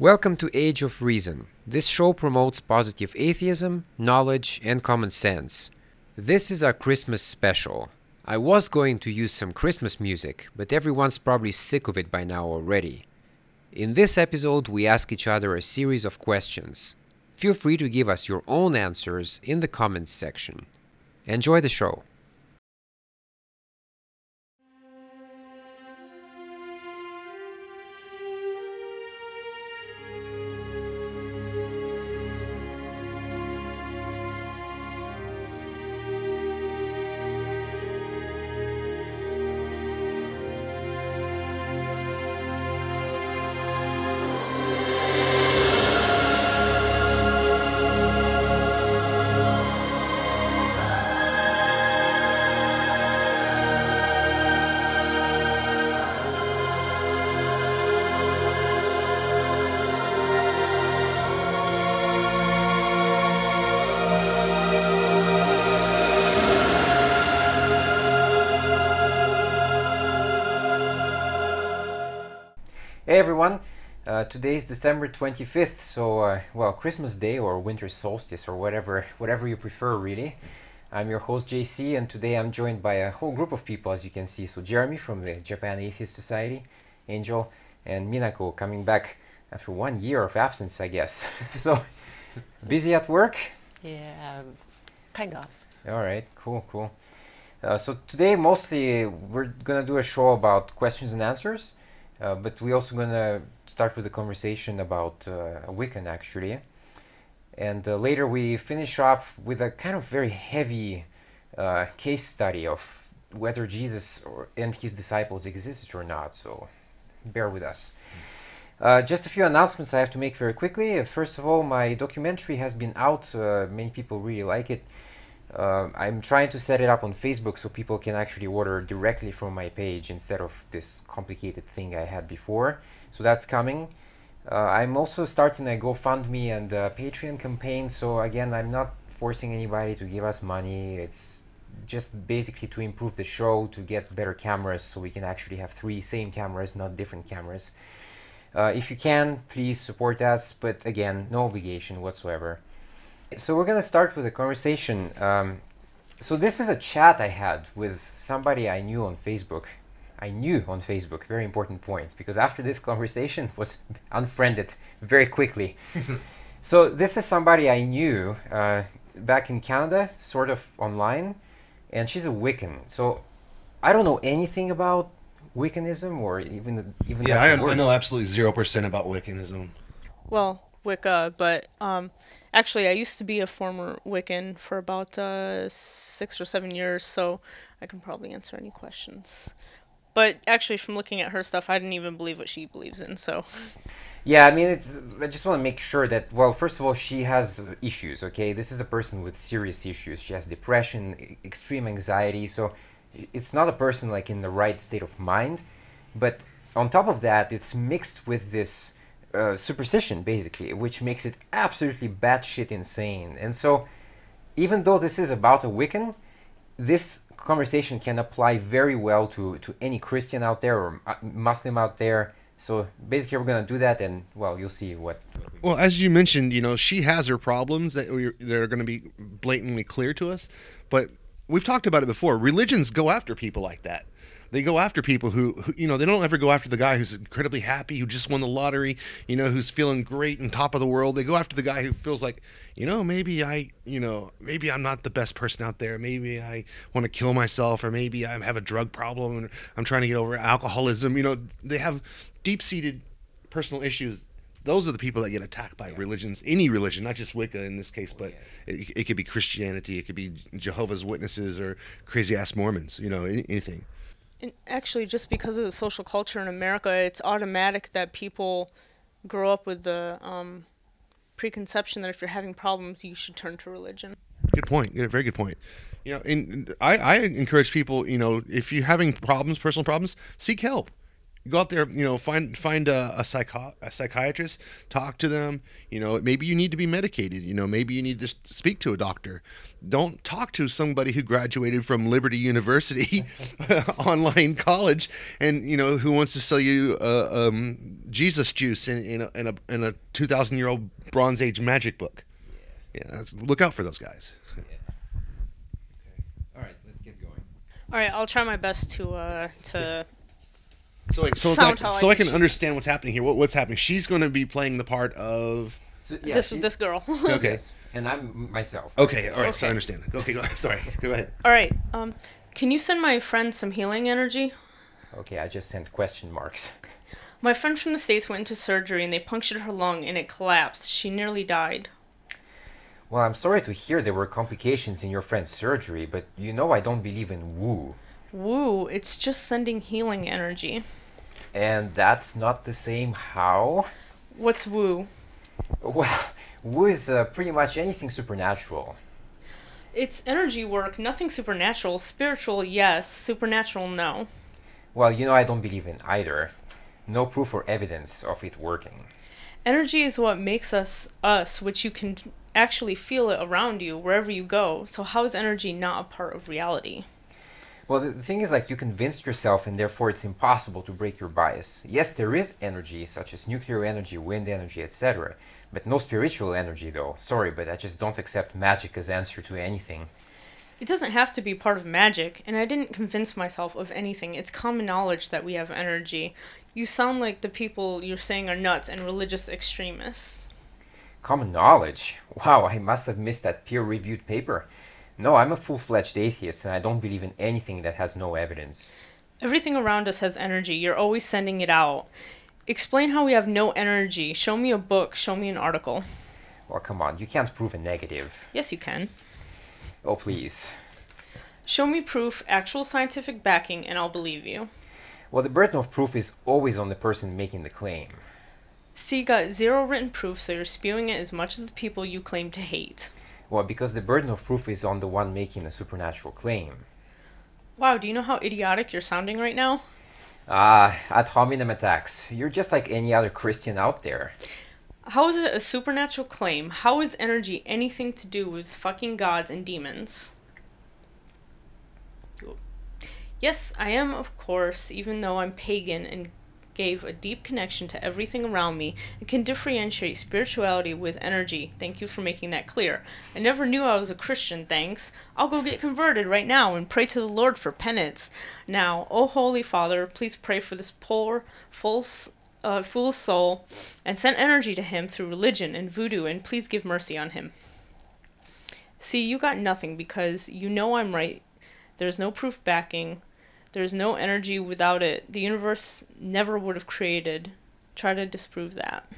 Welcome to Age of Reason. This show promotes positive atheism, knowledge, and common sense. This is our Christmas special. I was going to use some Christmas music, but everyone's probably sick of it by now already. In this episode, we ask each other a series of questions. Feel free to give us your own answers in the comments section. Enjoy the show. Today is December 25th, so uh, well, Christmas Day or winter solstice or whatever, whatever you prefer, really. I'm your host JC, and today I'm joined by a whole group of people, as you can see. So Jeremy from the Japan Atheist Society, Angel, and Minako coming back after one year of absence, I guess. so busy at work. Yeah, kind of. All right, cool, cool. Uh, so today, mostly, we're gonna do a show about questions and answers. Uh, but we're also going to start with a conversation about uh, Wiccan actually. And uh, later we finish up with a kind of very heavy uh, case study of whether Jesus or, and his disciples existed or not. So bear with us. Uh, just a few announcements I have to make very quickly. First of all, my documentary has been out. many people really like it. Uh, I'm trying to set it up on Facebook so people can actually order directly from my page instead of this complicated thing I had before. So that's coming. Uh, I'm also starting a GoFundMe and a Patreon campaign. So again, I'm not forcing anybody to give us money. It's just basically to improve the show, to get better cameras, so we can actually have three same cameras, not different cameras. Uh, if you can, please support us. But again, no obligation whatsoever. So we're gonna start with a conversation. Um, so this is a chat I had with somebody I knew on Facebook. I knew on Facebook. Very important point because after this conversation was unfriended very quickly. so this is somebody I knew uh, back in Canada, sort of online, and she's a Wiccan. So I don't know anything about Wiccanism or even even. Yeah, I, I know absolutely zero percent about Wiccanism. Well, Wicca, but um, Actually, I used to be a former Wiccan for about uh, six or seven years, so I can probably answer any questions. But actually, from looking at her stuff, I didn't even believe what she believes in. So. Yeah, I mean, it's. I just want to make sure that, well, first of all, she has issues. Okay, this is a person with serious issues. She has depression, extreme anxiety. So, it's not a person like in the right state of mind. But on top of that, it's mixed with this uh, superstition, basically, which makes it absolutely batshit insane. And so, even though this is about a Wiccan, this conversation can apply very well to, to any Christian out there or Muslim out there. So basically, we're to do that, and well, you'll see what. Well, as you mentioned, you know, she has her problems that, we, that are going to be blatantly clear to us, but we've talked about it before. Religions go after people like that they go after people who, who, you know they don't ever go after the guy who's incredibly happy who just won the lottery you know who's feeling great and top of the world they go after the guy who feels like you know maybe i you know maybe i'm not the best person out there maybe i want to kill myself or maybe i have a drug problem and i'm trying to get over alcoholism you know they have deep-seated personal issues those are the people that get attacked by yeah. religions, any religion, not just Wicca in this case, oh, but yeah. it, it, could be Christianity, it could be Jehovah's Witnesses or crazy ass Mormons, you know, anything. And actually, just because of the social culture in America, it's automatic that people grow up with the um, preconception that if you're having problems, you should turn to religion. Good point. Yeah, very good point. You know, and I, I encourage people. You know, if you're having problems, personal problems, seek help go out there, you know, find find a, a, psycho- a psychiatrist, talk to them. You know, maybe you need to be medicated. You know, maybe you need to speak to a doctor. Don't talk to somebody who graduated from Liberty University online college and you know who wants to sell you uh, um, Jesus juice in, in a in a in a two thousand year old Bronze Age magic book. Yeah, that's, look out for those guys. All right, let's get going. All right, I'll try my best to uh to So, wait, so, Sound that- how I so I think can she's- understand what's happening here. What, what's happening? She's going to be playing the part of. So, yeah, this she- this girl. Okay. Yes, and I'm myself. Okay. All right. So I Okay. understand. Okay. Go, sorry. Go ahead. All right. Um, can you send my friend some healing energy? Okay, I just sent question marks. My friend from the states went into surgery and they punctured her lung and it collapsed. She nearly died. Well, I'm sorry to hear there were complications in your friend's surgery, but you know I don't believe in woo. Woo! It's just sending healing energy. And that's not the same how? What's woo? Well, woo is uh, pretty much anything supernatural. It's energy work. Nothing supernatural. Spiritual, yes. Supernatural, no. Well, you know I don't believe in either. No proof or evidence of it working. Energy is what makes us us, which you can actually feel it around you wherever you go. So how is energy not a part of reality? Well, the, thing is, like, you convinced yourself, and therefore it's impossible to break your bias. Yes, there is energy, such as nuclear energy, wind energy, etc., but no spiritual energy, though. Sorry, but I just don't accept magic as answer to anything. It doesn't have to be part of magic, and I didn't convince myself of anything. It's common knowledge that we have energy. You sound like the people you're saying are nuts and religious extremists. Common knowledge? Wow, I must have missed that peer-reviewed paper. No, I'm a full-fledged atheist, and I don't believe in anything that has no evidence. Everything around us has energy. You're always sending it out. Explain how we have no energy. Show me a book. Show me an article. Well, come on, you can't prove a negative. Yes, you can. Oh, please. Show me proof, actual scientific backing, and I'll believe you. Well, the burden of proof is always on the person making the claim. See, you got zero written proof, so you're spewing it as much as the people you claim to hate. Well, because the burden of proof is on the one making a supernatural claim. Wow, do you know how idiotic you're sounding right now? Ah, ad hominem attacks. You're just like any other Christian out there. How is it a supernatural claim? How is energy anything to do with fucking gods and demons? Yes, I am, of course, even though I'm pagan and gave a deep connection to everything around me and can differentiate spirituality with energy. Thank you for making that clear. I never knew I was a Christian, thanks. I'll go get converted right now and pray to the Lord for penance. Now, O Holy Father, please pray for this poor, false, uh, fool's soul and send energy to him through religion and voodoo, and please give mercy on him. See, you got nothing because you know I'm right. There's no proof backing. There's no energy without it. The universe never would have created. Try to disprove that.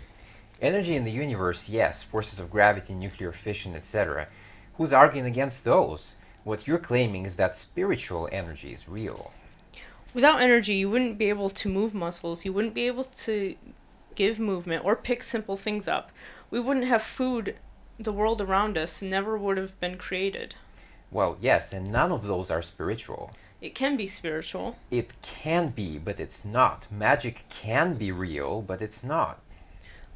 Energy in the universe, yes, forces of gravity, nuclear fission, etc. Who's arguing against those? What you're claiming is that spiritual energy is real. Without energy, you wouldn't be able to move muscles. You wouldn't be able to give movement or pick simple things up. We wouldn't have food. The world around us never would have been created. Well, yes, and none of those are spiritual. It can be spiritual. It can be, but it's not. Magic can be real, but it's not.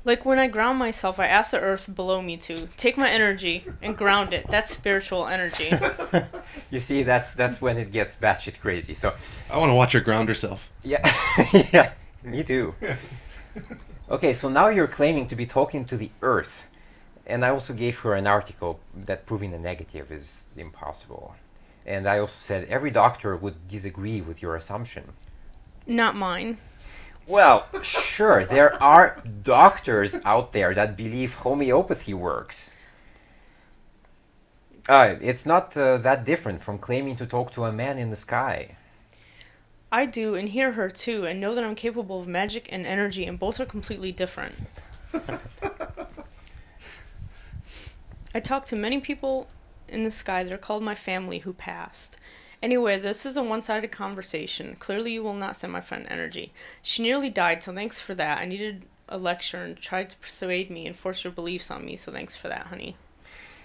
Like when I ground myself, I ask the earth below me to take my energy and ground it. That's spiritual energy. You see, that's that's when it gets batshit crazy. So, I want to watch her ground herself. yeah, yeah, me too. Okay, so now you're claiming to be talking to the Earth, and I also gave her an article that proving the negative is impossible. And I also said every doctor would disagree with your assumption. Not mine. Well, sure, there are doctors out there that believe homeopathy works. Uh, it's not uh, that different from claiming to talk to a man in the sky. I do and hear her too, and know that I'm capable of magic and energy, and both are completely different. I talk to many people in the sky that are called my family who passed. Anyway, this is a one sided conversation. Clearly, you will not send my friend energy. She nearly died, so thanks for that. I needed a lecture and tried to persuade me and force your beliefs on me, so thanks for that, honey.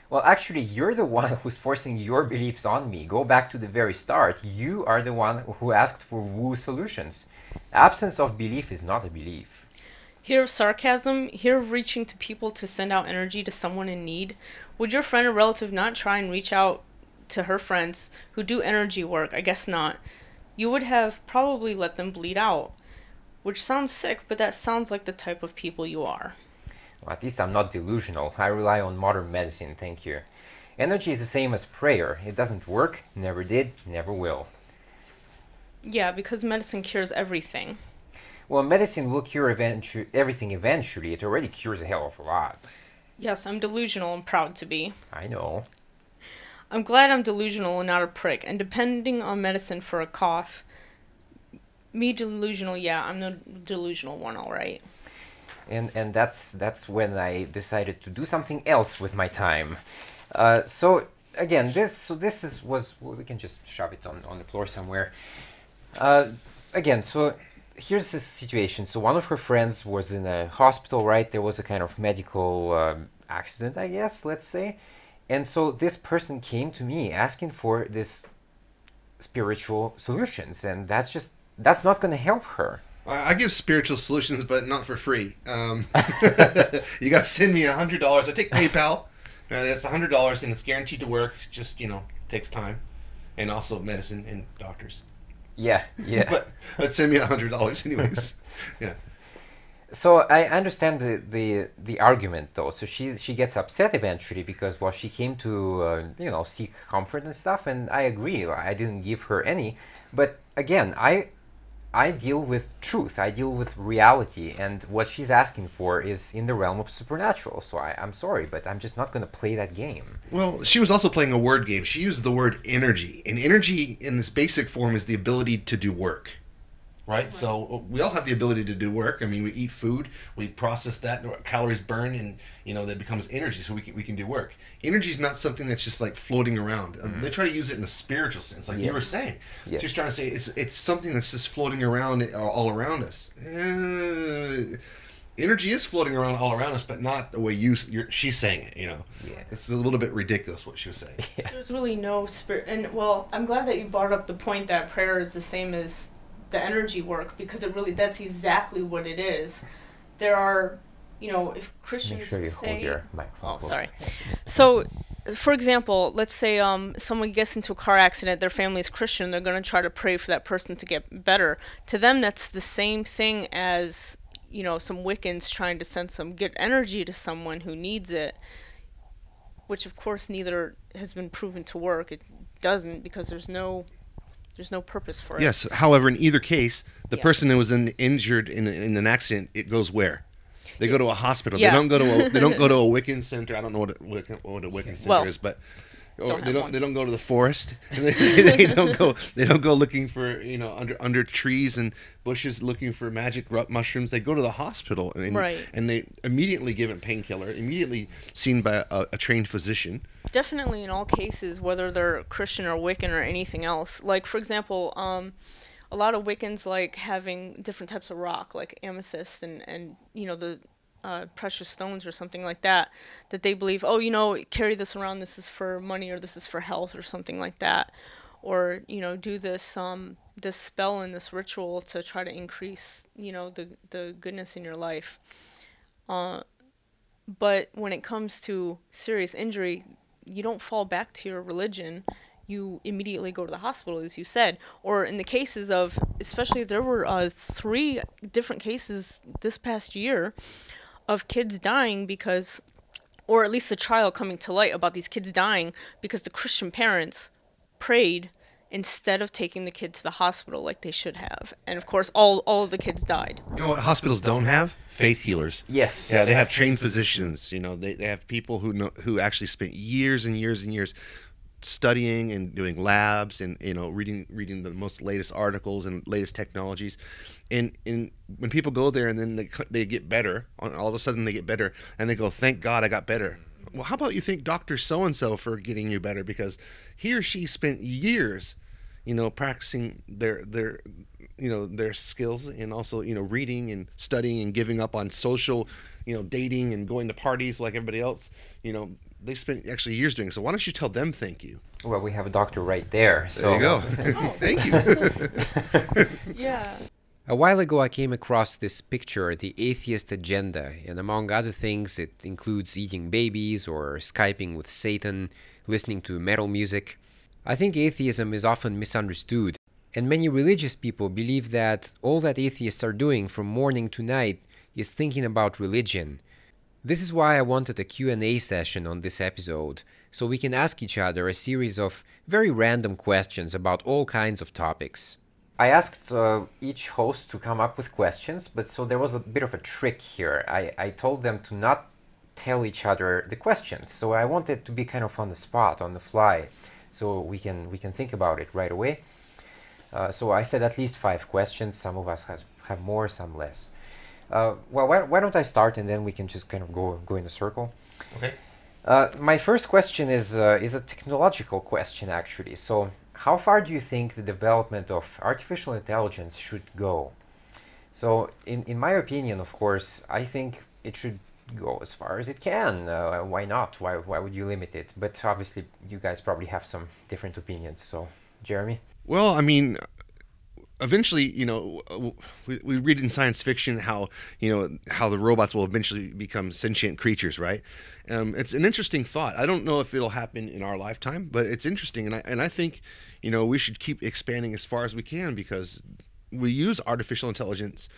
Well, actually, you're the one who's forcing your beliefs on me. Go back to the very start. You are the one who asked for woo solutions. Absence of belief is not a belief. Hear of sarcasm, hear of reaching to people to send out energy to someone in need. Would your friend or relative not try and reach out to her friends who do energy work? I guess not. You would have probably let them bleed out. which sounds sick, but that sounds like the type of people you are. Well, at least I'm not delusional. I rely on modern medicine, thank you. Energy is the same as prayer. It doesn't work, never did, never will. Yeah, because medicine cures everything. Well, medicine will cure eventu- everything eventually. It already cures a hell of a lot. Yes, I'm delusional and proud to be. I know. I'm glad I'm delusional and not a prick, and depending on medicine for a cough. Me delusional, yeah, I'm the delusional one, alright. and and that's that's when I decided to do something else with my time. Uh, so again, this so this is was well, we can just shove it on on the floor somewhere. Uh, again, so here's the situation. So one of her friends was in a hospital, right? There was a kind of medical um, accident, I guess, let's say, and so this person came to me asking for this spiritual solutions, and that's just that's not going to help her. I give spiritual solutions, but not for free. Um, you got to send me a hundred dollars. I take PayPal, and it's a hundred dollars, and it's guaranteed to work. Just you know, takes time, and also medicine and doctors. Yeah, yeah. But but send me a hundred dollars anyways. yeah. So I understand the, the the argument though. So she she gets upset eventually because well she came to uh, you know seek comfort and stuff, and I agree. I didn't give her any, but again I I deal with truth. I deal with reality, and what she's asking for is in the realm of supernatural. So I, I'm sorry, but I'm just not going to play that game. Well, she was also playing a word game. She used the word energy, and energy in this basic form is the ability to do work. Right? So uh, we all have the ability to do work. I mean, we eat food, we process that, calories burn, and you know that becomes energy, so we can we can do work. Energy is not something that's just like floating around. Um, They try to use it in a spiritual sense, like you were saying. Yes. Just trying to say it's it's something that's just floating around all- all around us. Uh, energy is floating around all around us, but not the way you you're, she's saying it. You know, Yeah. it's a little bit ridiculous what she was saying. There's really no spirit, and well, I'm glad that you brought up the point that prayer is the same as the energy work because it really that's exactly what it is. There are, you know, if Christians Make sure you say, hold your microphone. Oh, sorry. So, for example, let's say um, someone gets into a car accident, their family is Christian, they're going to try to pray for that person to get better. To them, that's the same thing as, you know, some Wiccans trying to send some good energy to someone who needs it, which of course neither has been proven to work. It doesn't because there's no. There's no purpose for it. Yes. However, in either case, the Yeah. person who was in, injured in, in an accident, it goes where? They go to a hospital. Yeah. They don't go to a, they don't go to a Wiccan center. I don't know what a Wiccan, what a Wiccan center Well, is, but or don't they don't one. they don't go to the forest. And they, they don't go they don't go looking for you know under under trees and bushes looking for magic mushrooms. They go to the hospital and Right. and they immediately give a painkiller. Immediately seen by a, a trained physician. definitely in all cases, whether they're Christian or Wiccan or anything else. Like for example, um, a lot of Wiccans like having different types of rock, like amethyst and and you know the uh, precious stones or something like that. That they believe, oh, you know, carry this around. This is for money or this is for health or something like that. Or you know, do this um this spell and this ritual to try to increase you know the the goodness in your life. Uh, but when it comes to serious injury, you don't fall back to your religion. You immediately go to the hospital, as you said. Or in the cases of, especially there were uh, three different cases this past year of kids dying because, or at least the trial coming to light about these kids dying because the Christian parents prayed instead of taking the kid to the hospital like they should have. And of course, all, all of the kids died. You know what hospitals don't have? Faith healers. Yes. Yeah, they have trained physicians. You know, they, they have people who know who actually spent years and years and years studying and doing labs and you know reading reading the most latest articles and latest technologies. And and when people go there and then they they get better, all of a sudden they get better and they go, "Thank God I got better." Well, how about you thank Doctor So and So for getting you better because he or she spent years, you know, practicing their their you know their skills and also you know reading and studying and giving up on social you know dating and going to parties like everybody else you know they spent actually years doing it. so why don't you tell them thank you Well, we have a doctor right there. there So you go thank you Yeah. A while ago, I came across this picture, the atheist agenda, and among other things, it includes eating babies or Skyping with Satan, listening to metal music. I think atheism is often misunderstood. And many religious people believe that all that atheists are doing from morning to night is thinking about religion. This is why I wanted a Q&A session on this episode, so we can ask each other a series of very random questions about all kinds of topics. I asked uh, each host to come up with questions, but so there was a bit of a trick here. I, I told them to not tell each other the questions, so I wanted to be kind of on the spot, on the fly, so we can we can think about it right away. Uh, so I said at least five questions. Some of us has, have more, some less. Uh, well, why, why don't I start and then we can just kind of go go in a circle. Okay. Uh, my first question is uh, is a technological question actually. So how far do you think the development of artificial intelligence should go? So in in my opinion, of course, I think it should go as far as it can. Uh, why not? Why why would you limit it? But obviously, you guys probably have some different opinions. So, Jeremy. Well, I mean, eventually, you know, we, we read in science fiction how you know how the robots will eventually become sentient creatures, right? Um, it's an interesting thought. I don't know if it'll happen in our lifetime, but it's interesting, and I and I think you know we should keep expanding as far as we can because we use artificial intelligence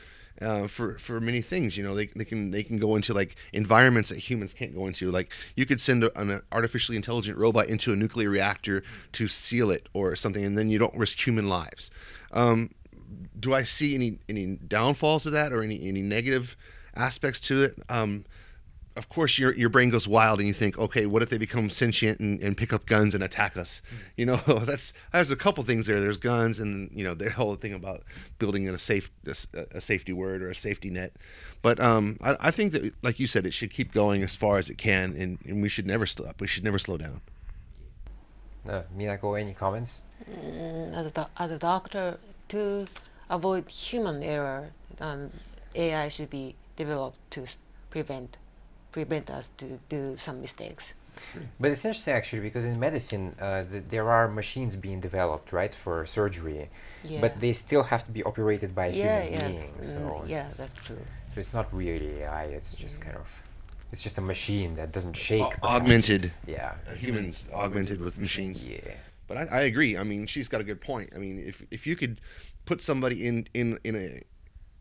uh, for for many things. You know, they, they can they can go into like environments that humans can't go into. Like you could send a, an artificially intelligent robot into a nuclear reactor to seal it or something, and then you don't risk human lives. Um, do I see any any downfalls to that or any any negative aspects to it? Um, of course your your brain goes wild and you think, okay, what if they become sentient and, and pick up guns and attack us? Mm. You know, that's there's a couple things there. There's guns and you know the whole thing about building in a safe a, a, safety word or a safety net. But um, I, I, think that, like you said, it should keep going as far as it can, and, and we should never stop. We should never slow down. Uh, Minako, any comments? Mm, as, a, as a doctor, to avoid human error, um, AI should be developed to prevent prevent us to do some mistakes. But it's interesting actually because in medicine uh, th- there are machines being developed, right, for surgery, yeah. but they still have to be operated by a yeah, human yeah. being. Mm, so yeah, that's true. So it's not really AI. It's just mm. kind of, it's just a machine that doesn't shake. A- augmented. Yeah. Humans augmented with machines. Yeah. But I, I agree. I mean, she's got a good point. I mean, if if you could put somebody in in in a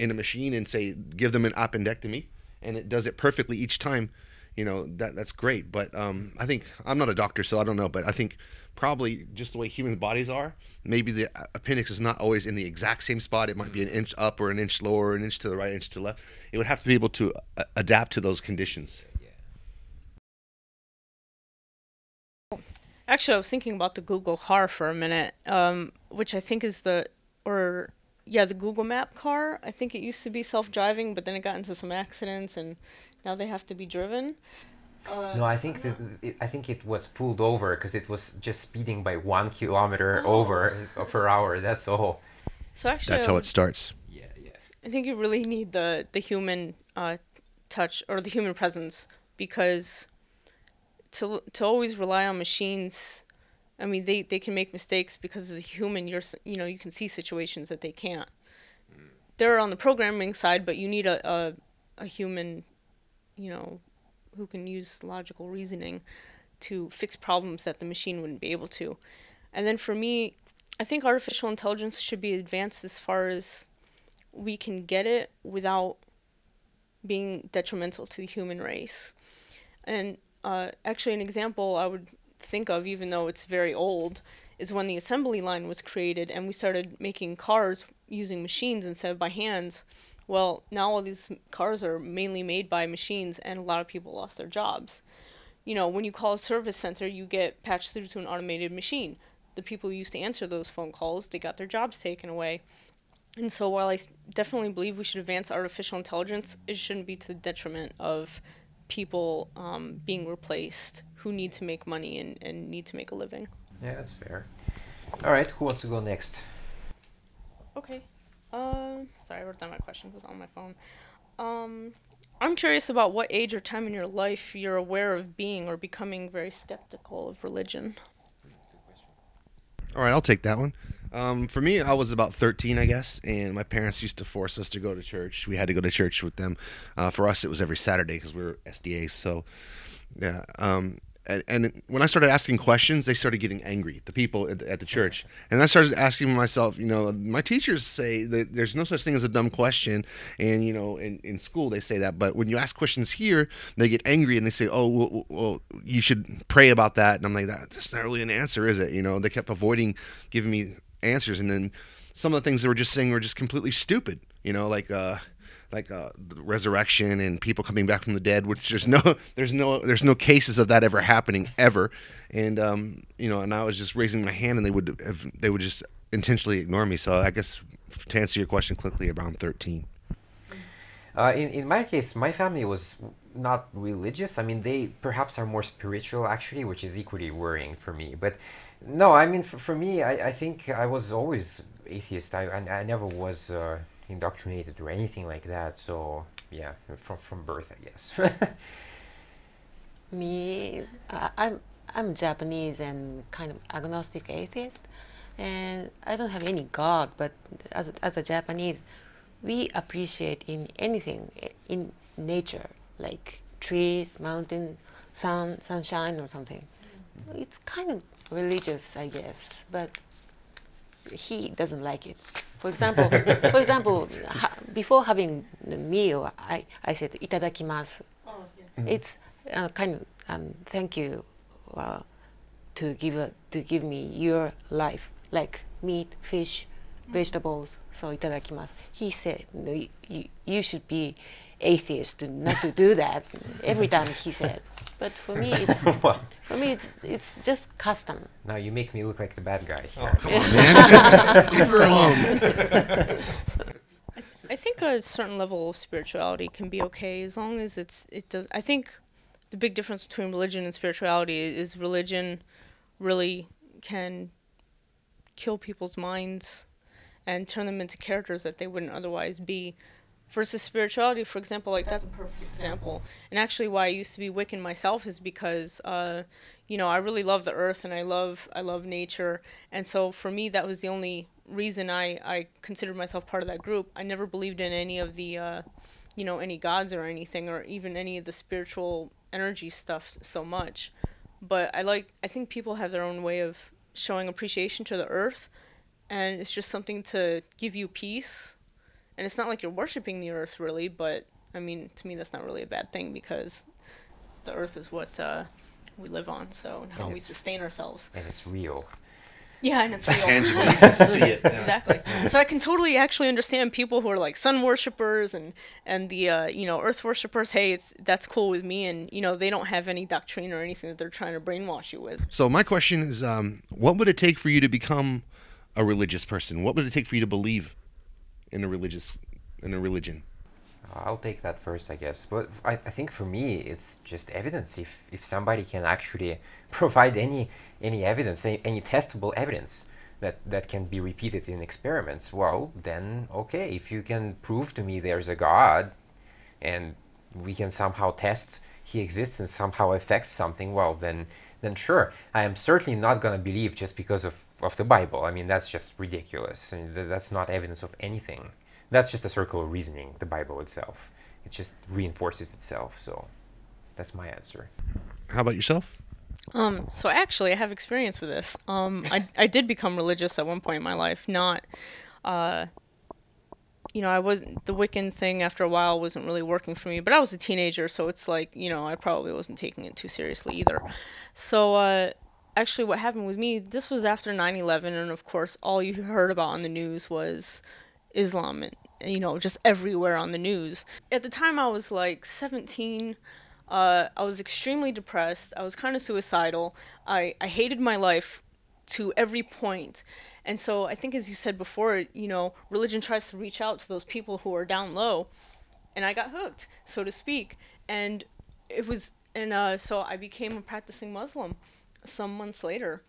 in a machine and say give them an appendectomy and it does it perfectly each time, you know that that's great. But um, I think I'm not a doctor, so I don't know. But I think probably just the way human bodies are, maybe the appendix is not always in the exact same spot. It might be an inch up or an inch lower, an inch to the right, inch to the left. It would have to be able to uh, adapt to those conditions. Actually, I was thinking about the Google car for a minute, um, which I think is the or yeah, the Google Map car. I think it used to be self-driving, but then it got into some accidents, and now they have to be driven. Uh, no, I think that it, I think it was pulled over because it was just speeding by one kilometer oh. over per hour. That's all. So actually, that's how it starts. Yeah, yeah. I think you really need the the human uh, touch or the human presence because to to always rely on machines I mean, they, they can make mistakes because as a human, you're you know you can see situations that they can't. Mm. They're on the programming side, but you need a, a a human, you know, who can use logical reasoning to fix problems that the machine wouldn't be able to. And then for me, I think artificial intelligence should be advanced as far as we can get it without being detrimental to the human race. And uh, actually, an example I would think of, even though it's very old, is when the assembly line was created and we started making cars using machines instead of by hands. Well, now all these cars are mainly made by machines, and a lot of people lost their jobs. You know, when you call a service center, you get patched through to an automated machine. The people who used to answer those phone calls, they got their jobs taken away. And so, while I definitely believe we should advance artificial intelligence, it shouldn't be to the detriment of people um, being replaced who need to make money and, and need to make a living. Yeah, that's fair. All right, who wants to go next? Okay. Um, sorry, I wrote down my questions. It's on my phone. Um, I'm curious about what age or time in your life you're aware of being or becoming very skeptical of religion. All right, I'll take that one. Um, for me, I was about 13, I guess, and my parents used to force us to go to church. We had to go to church with them. Uh, for us, it was every Saturday because we were SDA. So, yeah. Um, and, and when I started asking questions, they started getting angry. The people at, at the church, and I started asking myself, you know, my teachers say that there's no such thing as a dumb question, and you know, in, in school they say that, but when you ask questions here, they get angry and they say, oh, well, well, you should pray about that, and I'm like, that that's not really an answer, is it? You know, they kept avoiding giving me answers, and then some of the things they were just saying were just completely stupid. You know, like. uh like uh, the resurrection and people coming back from the dead, which there's no there's no there's no cases of that ever happening ever, and um, you know, and I was just raising my hand, and they would have, they would just intentionally ignore me. So I guess to answer your question quickly, around thirteen. Uh, in in my case, my family was not religious. I mean, they perhaps are more spiritual actually, which is equally worrying for me. But no, I mean, for, for me, I, I think I was always atheist. I I, I never was. Uh, indoctrinated or anything like that. So yeah, from from birth, I guess. Me, uh, I'm I'm Japanese and kind of agnostic atheist, and I don't have any God. But as a, as a Japanese, we appreciate in anything in nature, like trees, mountain, sun, sunshine, or something. It's kind of religious, I guess, but he doesn't like it. For example, for example, ha, before having the meal, I, I said itadakimasu. Oh, yeah. mm-hmm. It's uh, kind of um, thank you uh, to give a, to give me your life, like meat, fish, mm-hmm. vegetables. So itadakimasu. He said you, you should be atheist not to do that every time he said. But for me, it's for me it's it's just custom. Now you make me look like the bad guy. Oh, come on, man! Leave her alone. I think a certain level of spirituality can be okay as long as it's it does. I think the big difference between religion and spirituality is religion really can kill people's minds and turn them into characters that they wouldn't otherwise be versus spirituality for example like that's, that's a perfect example. and actually why i used to be wiccan myself is because uh, you know i really love the earth and i love i love nature. And so for me that was the only reason i i considered myself part of that group. I never believed in any of the uh, you know any gods or anything or even any of the spiritual energy stuff so much. But i like i think people have their own way of showing appreciation to the earth. And it's just something to give you peace and it's not like you're worshiping the earth really, but I mean, to me, that's not really a bad thing because the earth is what uh, we live on, so and how and we sustain ourselves. And it's real. Yeah, and it's real. tangible. You can see it. Yeah. Exactly. So I can totally actually understand people who are like sun worshippers and and the uh, you know earth worshippers. Hey, it's that's cool with me, and you know they don't have any doctrine or anything that they're trying to brainwash you with. So my question is, um, what would it take for you to become a religious person? What would it take for you to believe in a religious in a religion? I'll take that first, I guess. But I, I think for me, it's just evidence. If if somebody can actually provide any any evidence, any, any testable evidence that that can be repeated in experiments, well, then okay. If you can prove to me there's a God, and we can somehow test he exists and somehow affects something, well, then then sure. I am certainly not gonna believe just because of of the Bible. I mean, that's just ridiculous. I mean, that's not evidence of anything that's just a circle of reasoning, the Bible itself. It just reinforces itself. So that's my answer. How about yourself? Um, so actually, I have experience with this. Um, I, I did become religious at one point in my life. Not, uh, you know, I was the Wiccan thing after a while wasn't really working for me. But I was a teenager, so it's like you know I probably wasn't taking it too seriously either. So uh, actually, what happened with me? This was after 9/11, and of course, all you heard about on the news was Islam and you know just everywhere on the news. At the time I was like 17. Uh, I was extremely depressed. I was kind of suicidal. I, I hated my life to every point. And so I think, as you said before, you know, religion tries to reach out to those people who are down low. And I got hooked, so to speak. And it was, and uh, so I became a practicing Muslim some months later.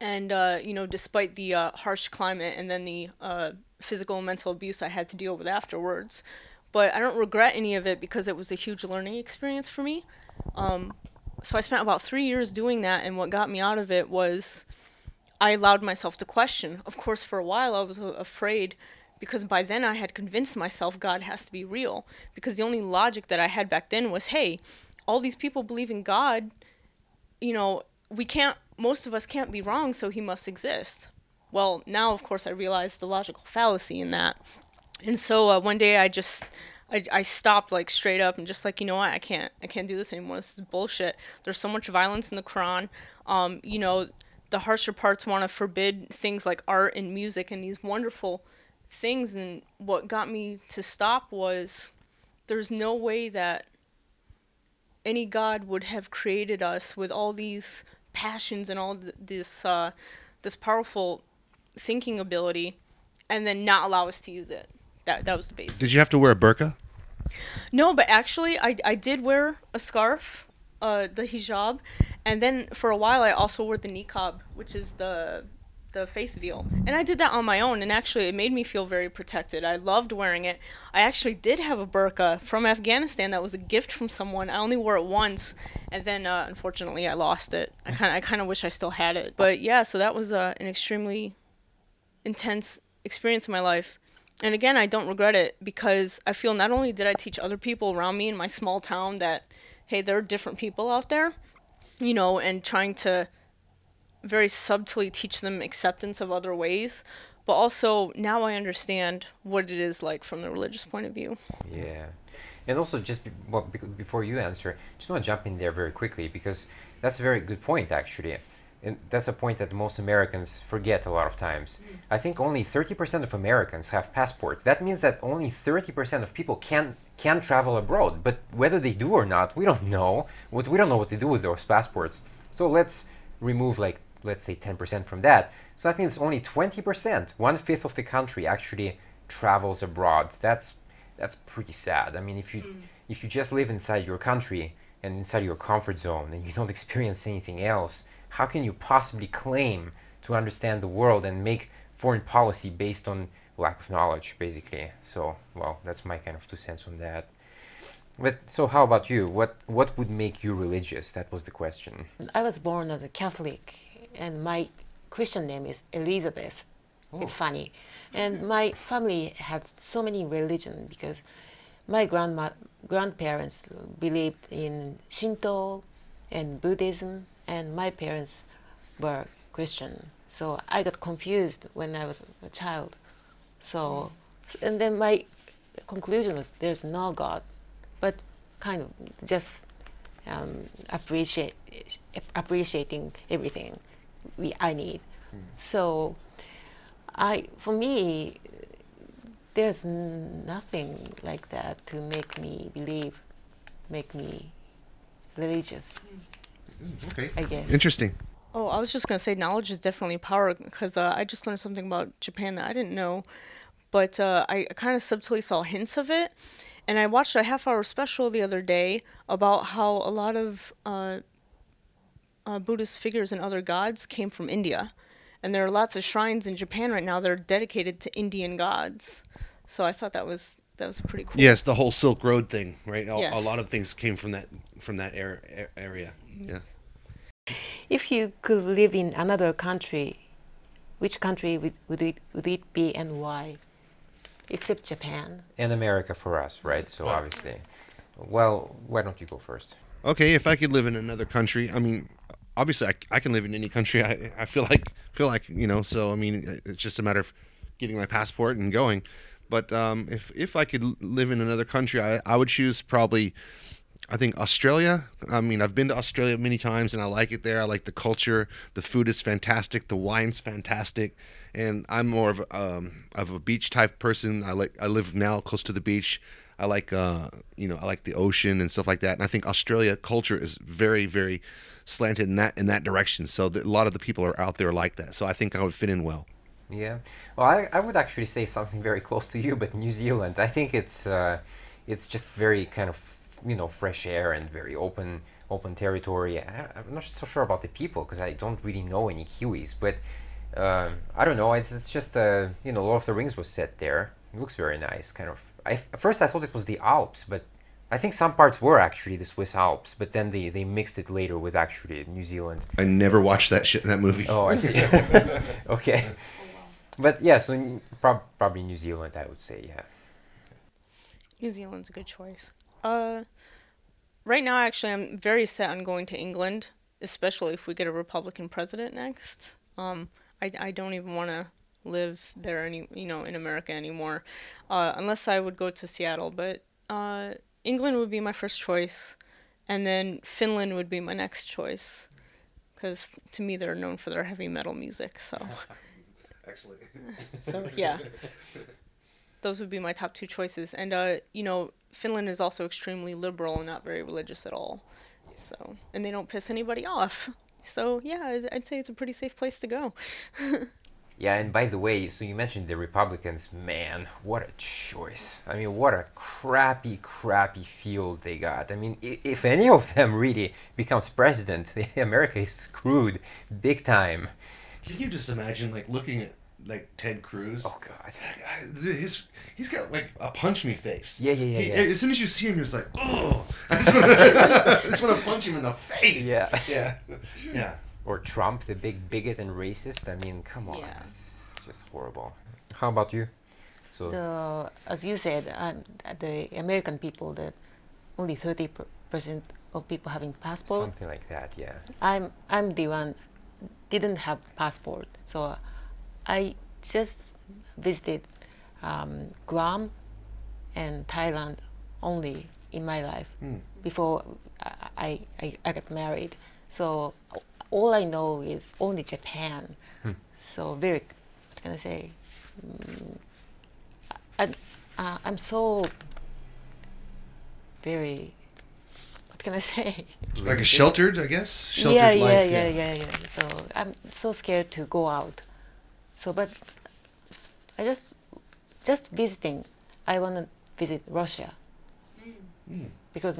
And, uh, you know, despite the uh, harsh climate and then the uh, physical and mental abuse I had to deal with afterwards. But I don't regret any of it because it was a huge learning experience for me. Um, so I spent about three years doing that, and what got me out of it was I allowed myself to question. Of course, for a while I was afraid because by then I had convinced myself God has to be real. Because the only logic that I had back then was hey, all these people believe in God you know, we can't. Most of us can't be wrong, so he must exist. Well, now of course I realize the logical fallacy in that, and so uh, one day I just. I, I stopped like straight up and just like you know what I can't I can't do this anymore this is bullshit there's so much violence in the Quran um you know the harsher parts want to forbid things like art and music and these wonderful things and what got me to stop was there's no way that any god would have created us with all these passions and all th- this uh, this powerful thinking ability and then not allow us to use it that that was the basic Did you have to wear a burqa? no, but actually, I, I did wear a scarf, uh, the hijab, and then for a while I also wore the niqab, which is the the face veil, and I did that on my own, and actually it made me feel very protected. I loved wearing it. I actually did have a burqa from Afghanistan that was a gift from someone. I only wore it once, and then uh, unfortunately I lost it. I kind I kind of wish I still had it, but yeah, so that was uh, an extremely intense experience in my life. And again, I don't regret it because I feel not only did I teach other people around me in my small town that, hey, there are different people out there, you know, and trying to very subtly teach them acceptance of other ways, but also now I understand what it is like from the religious point of view. Yeah, and also just be, well, bec- before you answer, just want to jump in there very quickly because that's a very good point actually, and that's a point that most Americans forget a lot of times. Mm. I think only thirty percent of Americans have passports. That means that only thirty percent of people can can travel abroad. But whether they do or not, we don't know. What we don't know what they do with those passports. So let's remove like let's say ten percent from that. So that means only twenty percent, one fifth of the country actually travels abroad. That's that's pretty sad. I mean, if you mm. if you just live inside your country and inside your comfort zone and you don't experience anything else, how can you possibly claim to understand the world and make foreign policy based on lack of knowledge, basically? So, well, that's my kind of two cents on that. But so, how about you? What what would make you religious? That was the question. I was born as a Catholic, and my Christian name is Elizabeth. It's funny, and my family had so many religion because my grandma grandparents believed in Shinto and Buddhism, and my parents were Christian. So I got confused when I was a child. So, and then my conclusion was there's no God, but kind of just um, appreciate appreciating everything we I need. So, I for me, there's nothing like that to make me believe, make me religious. Okay. I guess. Interesting. Oh, I was just gonna say knowledge is definitely power because uh, I just learned something about Japan that I didn't know, but uh, I kind of subtly saw hints of it, and I watched a half-hour special the other day about how a lot of uh, uh, Buddhist figures and other gods came from India, and there are lots of shrines in Japan right now that are dedicated to Indian gods. So I thought that was that was pretty cool. Yes, the whole Silk Road thing, right? A, a lot of things came from that from that ar- ar- area. Yeah. If you could live in another country, which country would, would it would it be and why? Except Japan. And America for us, right? So obviously, well, why don't you go first? Okay, if I could live in another country, I mean, obviously I, I can live in any country. I, I feel like feel like you know. So I mean, it's just a matter of getting my passport and going. But um, if if I could live in another country, I, I would choose probably. I think Australia. I mean, I've been to Australia many times, and I like it there. I like the culture. The food is fantastic. The wine's fantastic, and I'm more of um, of a beach type person. I like. I live now close to the beach. I like, uh, you know, I like the ocean and stuff like that. And I think Australia culture is very, very slanted in that in that direction. So that a lot of the people are out there like that. So I think I would fit in well. Yeah. Well, I, I would actually say something very close to you, but New Zealand. I think it's uh, it's just very kind of you know fresh air and very open open territory. I, I'm not so sure about the people because I don't really know any Kiwis, but um, I don't know. It's, it's just uh, you know Lord of the Rings was set there. It looks very nice. Kind of. I at first I thought it was the Alps, but I think some parts were actually the Swiss Alps, but then they, they mixed it later with actually New Zealand. I never watched that shit that movie. Oh, I see. okay. But yeah, so n- prob- probably New Zealand, I would say, yeah. New Zealand's a good choice. Uh, right now, actually, I'm very set on going to England. especially if we get a Republican president next. Um, I, I don't even want to live there any you know in America anymore, uh, unless I would go to Seattle. But uh, England would be my first choice, and then Finland would be my next choice, because to me they're known for their heavy metal music. So Excellent. so yeah, those would be my top two choices. And uh, you know, Finland is also extremely liberal and not very religious at all. So and they don't piss anybody off. So yeah, I'd- I'd say it's a pretty safe place to go. Yeah, and by the way, so you mentioned the Republicans. Man, what a choice! I mean, what a crappy, crappy field they got. I mean, i- if any of them really becomes president, America is screwed big time. Can you just imagine like looking at like Ted Cruz? Oh God. His he's got like a punch me face. Yeah, yeah, yeah, He- yeah. As soon as you see him, you're just like, oh, I just want to, I just want to punch him in the face. Yeah. yeah, yeah. Or Trump, the big bigot and racist. I mean, come on, Yeah. it's just horrible. How about you? So The, as you said, um, the American people, that only 30 percent of people having passport. something like that. Yeah. I'm I'm the one didn't have passport, so I just visited um, Guam and Thailand only in my life before I, I, I, I got married. So all I know is only Japan. So very, what can I say? Mm, I, uh, I'm so very, what can I say? Like a sheltered, I guess. Sheltered yeah, life. yeah, yeah, yeah, yeah. So I'm so scared to go out. So, but I just, just visiting. I want to visit Russia because,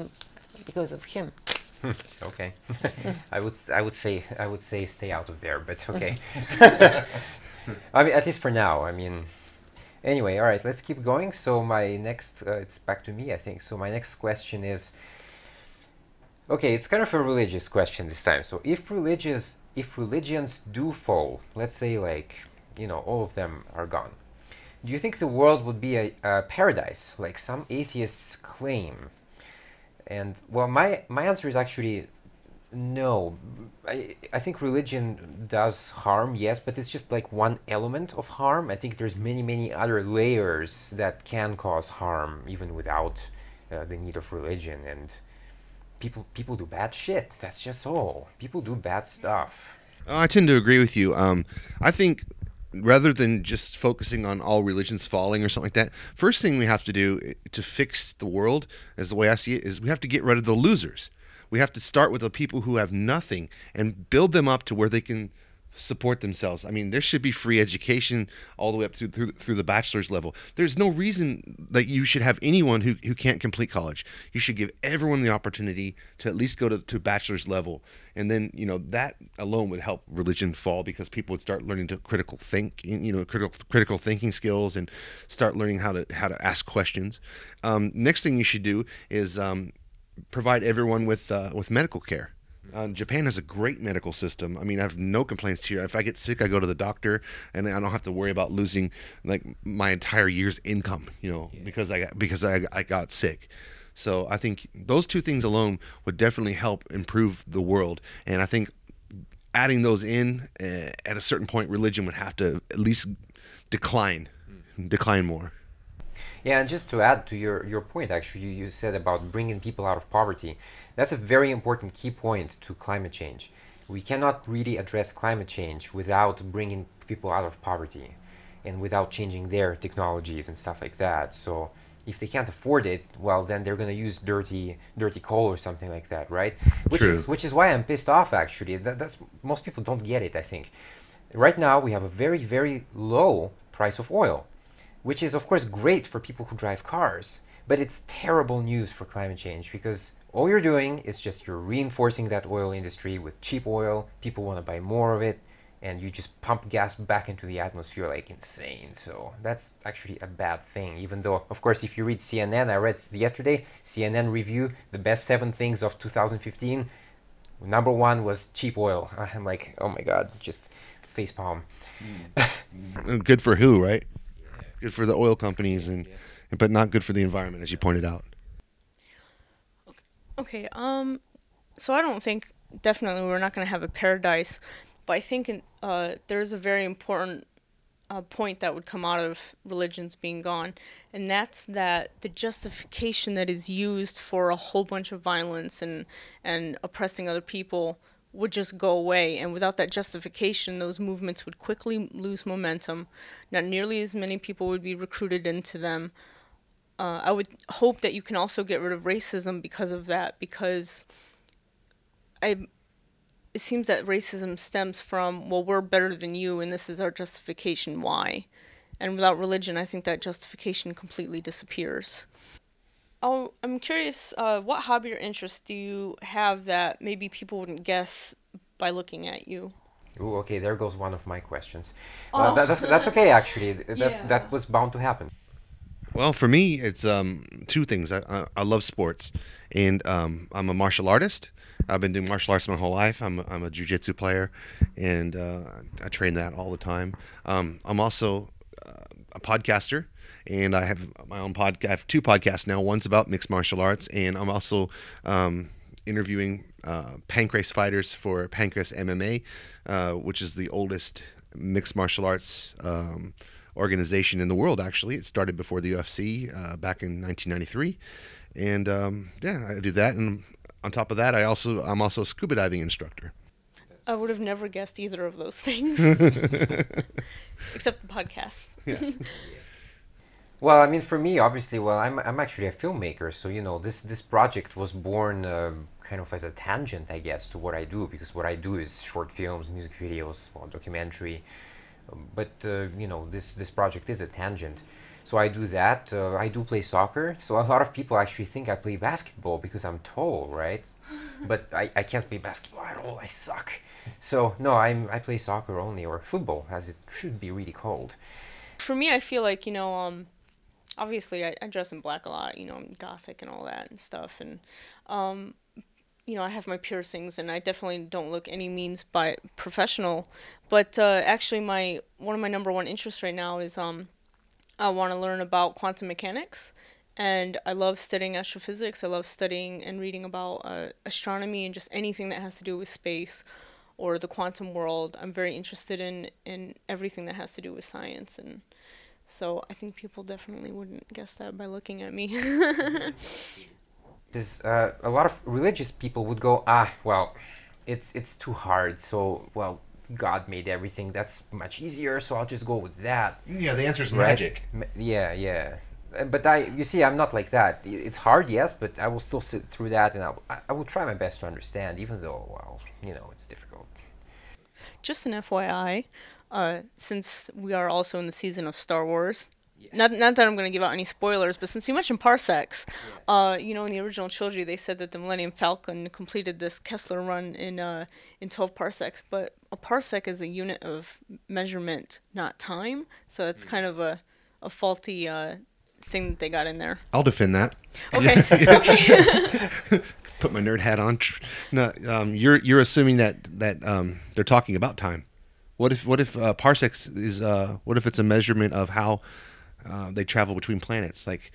because of him. Okay. I would I would say I would say stay out of there, but okay. I mean, at least for now. I mean, anyway, all right. Let's keep going. So my next, uh, it's back to me, I think. So my next question is, okay, it's kind of a religious question this time. So if religious, if religions do fall, let's say like, you know, all of them are gone, do you think the world would be a, a paradise, like some atheists claim? And well, my my answer is actually no. I I think religion does harm, yes, but it's just like one element of harm. I think there's many many other layers that can cause harm even without uh, the need of religion. And people people do bad shit. That's just all. People do bad stuff. I tend to agree with you. Um, I think rather than just focusing on all religions falling or something like that, first thing we have to do to fix the world, as the way I see it, is we have to get rid of the losers. We have to start with the people who have nothing and build them up to where they can support themselves. I mean, there should be free education all the way up to through, through the bachelor's level. There's no reason that you should have anyone who, who can't complete college. You should give everyone the opportunity to at least go to, to bachelor's level. And then, you know, that alone would help religion fall because people would start learning to critical think, you know, critical critical thinking skills and start learning how to how to ask questions. Um, next thing you should do is um, provide everyone with uh, with medical care. Uh, Japan has a great medical system. I mean, I have no complaints here. If I get sick, I go to the doctor, and I don't have to worry about losing like my entire year's income. You know, because I got, because I, I got sick. So I think those two things alone would definitely help improve the world. And I think adding those in uh, at a certain point, religion would have to at least decline, decline more. Yeah, and just to add to your, your point, actually, you, you said about bringing people out of poverty. That's a very important key point to climate change. We cannot really address climate change without bringing people out of poverty and without changing their technologies and stuff like that. So if they can't afford it, well, then they're going to use dirty dirty coal or something like that, right? Which True. is which is why I'm pissed off. Actually, that, that's most people don't get it. I think right now we have a very very low price of oil which is of course great for people who drive cars, but it's terrible news for climate change because all you're doing is just you're reinforcing that oil industry with cheap oil. People want to buy more of it, and you just pump gas back into the atmosphere like insane. So that's actually a bad thing. Even though, of course, if you read CNN, I read yesterday CNN review the best seven things of 2015. Number one was cheap oil. I'm like, oh my god, just face palm. Uh, Good for who, right? Good for the oil companies, and but not good for the environment, as you pointed out. Okay, um, so I don't think definitely we're not going to have a paradise, but I think uh, there's a very important uh, point that would come out of religions being gone, and that's that the justification that is used for a whole bunch of violence and and oppressing other people would just go away. And without that justification, those movements would quickly lose momentum. Not nearly as many people would be recruited into them. Uh, I would hope that you can also get rid of racism because of that, because I it seems that racism stems from well we're better than you and this is our justification why and without religion i think that justification completely disappears oh i'm curious uh, what hobby or interest do you have that maybe people wouldn't guess by looking at you Ooh, okay there goes one of my questions uh, that, that's, that's okay actually that, Yeah. that was bound to happen Well, for me, it's um, two things. I, I, I love sports, and um, I'm a martial artist. I've been doing martial arts my whole life. I'm a, I'm a jujitsu player, and uh, I train that all the time. Um, I'm also uh, a podcaster, and I have my own podcast. I have two podcasts now. One's about mixed martial arts, and I'm also um, interviewing uh, pancrase fighters for Pancrase MMA, uh, which is the oldest mixed martial arts um, organization in the world. Actually, it started before the UFC uh, back in 1993, and um, yeah, I do that. And on top of that, I also I'm also a scuba diving instructor. i would have never guessed either of those things except the podcast Yes. Well, I mean, for me, obviously, well, I'm, I'm actually a filmmaker, so you know, this this project was born um, kind of as a tangent, I guess, to what I do because what I do is short films, music videos, well, documentary. Um, But uh, you know, this this project is a tangent, so I do that. Uh, I do play soccer, so a lot of people actually think I play basketball because I'm tall, right? but I, I can't play basketball at all. I suck. So no, I'm I play soccer only or football, as it should be really called. for me i feel like you know um obviously I, I dress in black a lot you know i'm gothic and all that and stuff and um you know i have my piercings and i definitely don't look any means by professional but uh, actually my one of my number one interests right now is um i want to learn about quantum mechanics and i love studying astrophysics i love studying and reading about uh, astronomy and just anything that has to do with space or the quantum world. I'm very interested in in everything that has to do with science and so I think people definitely wouldn't guess that by looking at me. This uh, a lot of religious people would go ah well, it's it's too hard. So well, God made everything. That's much easier. So I'll just go with that. Yeah, the answer is right? Ma- Yeah, yeah. Uh, But I, you see, I'm not like that. It's hard, yes, but I will still sit through that, and I, will, I will try my best to understand, even though, well, you know, it's difficult. Just an FYI, uh, since we are also in the season of Star Wars, not, not that I'm going to give out any spoilers, but since you mentioned parsecs, uh, you know, in the original trilogy, they said that the Millennium Falcon completed this Kessel run in uh, in 12 parsecs, but a parsec is a unit of measurement, not time. So it's kind of a, a faulty uh, thing that they got in there. I'll defend that. Okay. Put my nerd hat on. No, um, you're you're assuming that that um, they're talking about time. What if what if uh, parsecs is uh, what if it's a measurement of how uh, they travel between planets? Like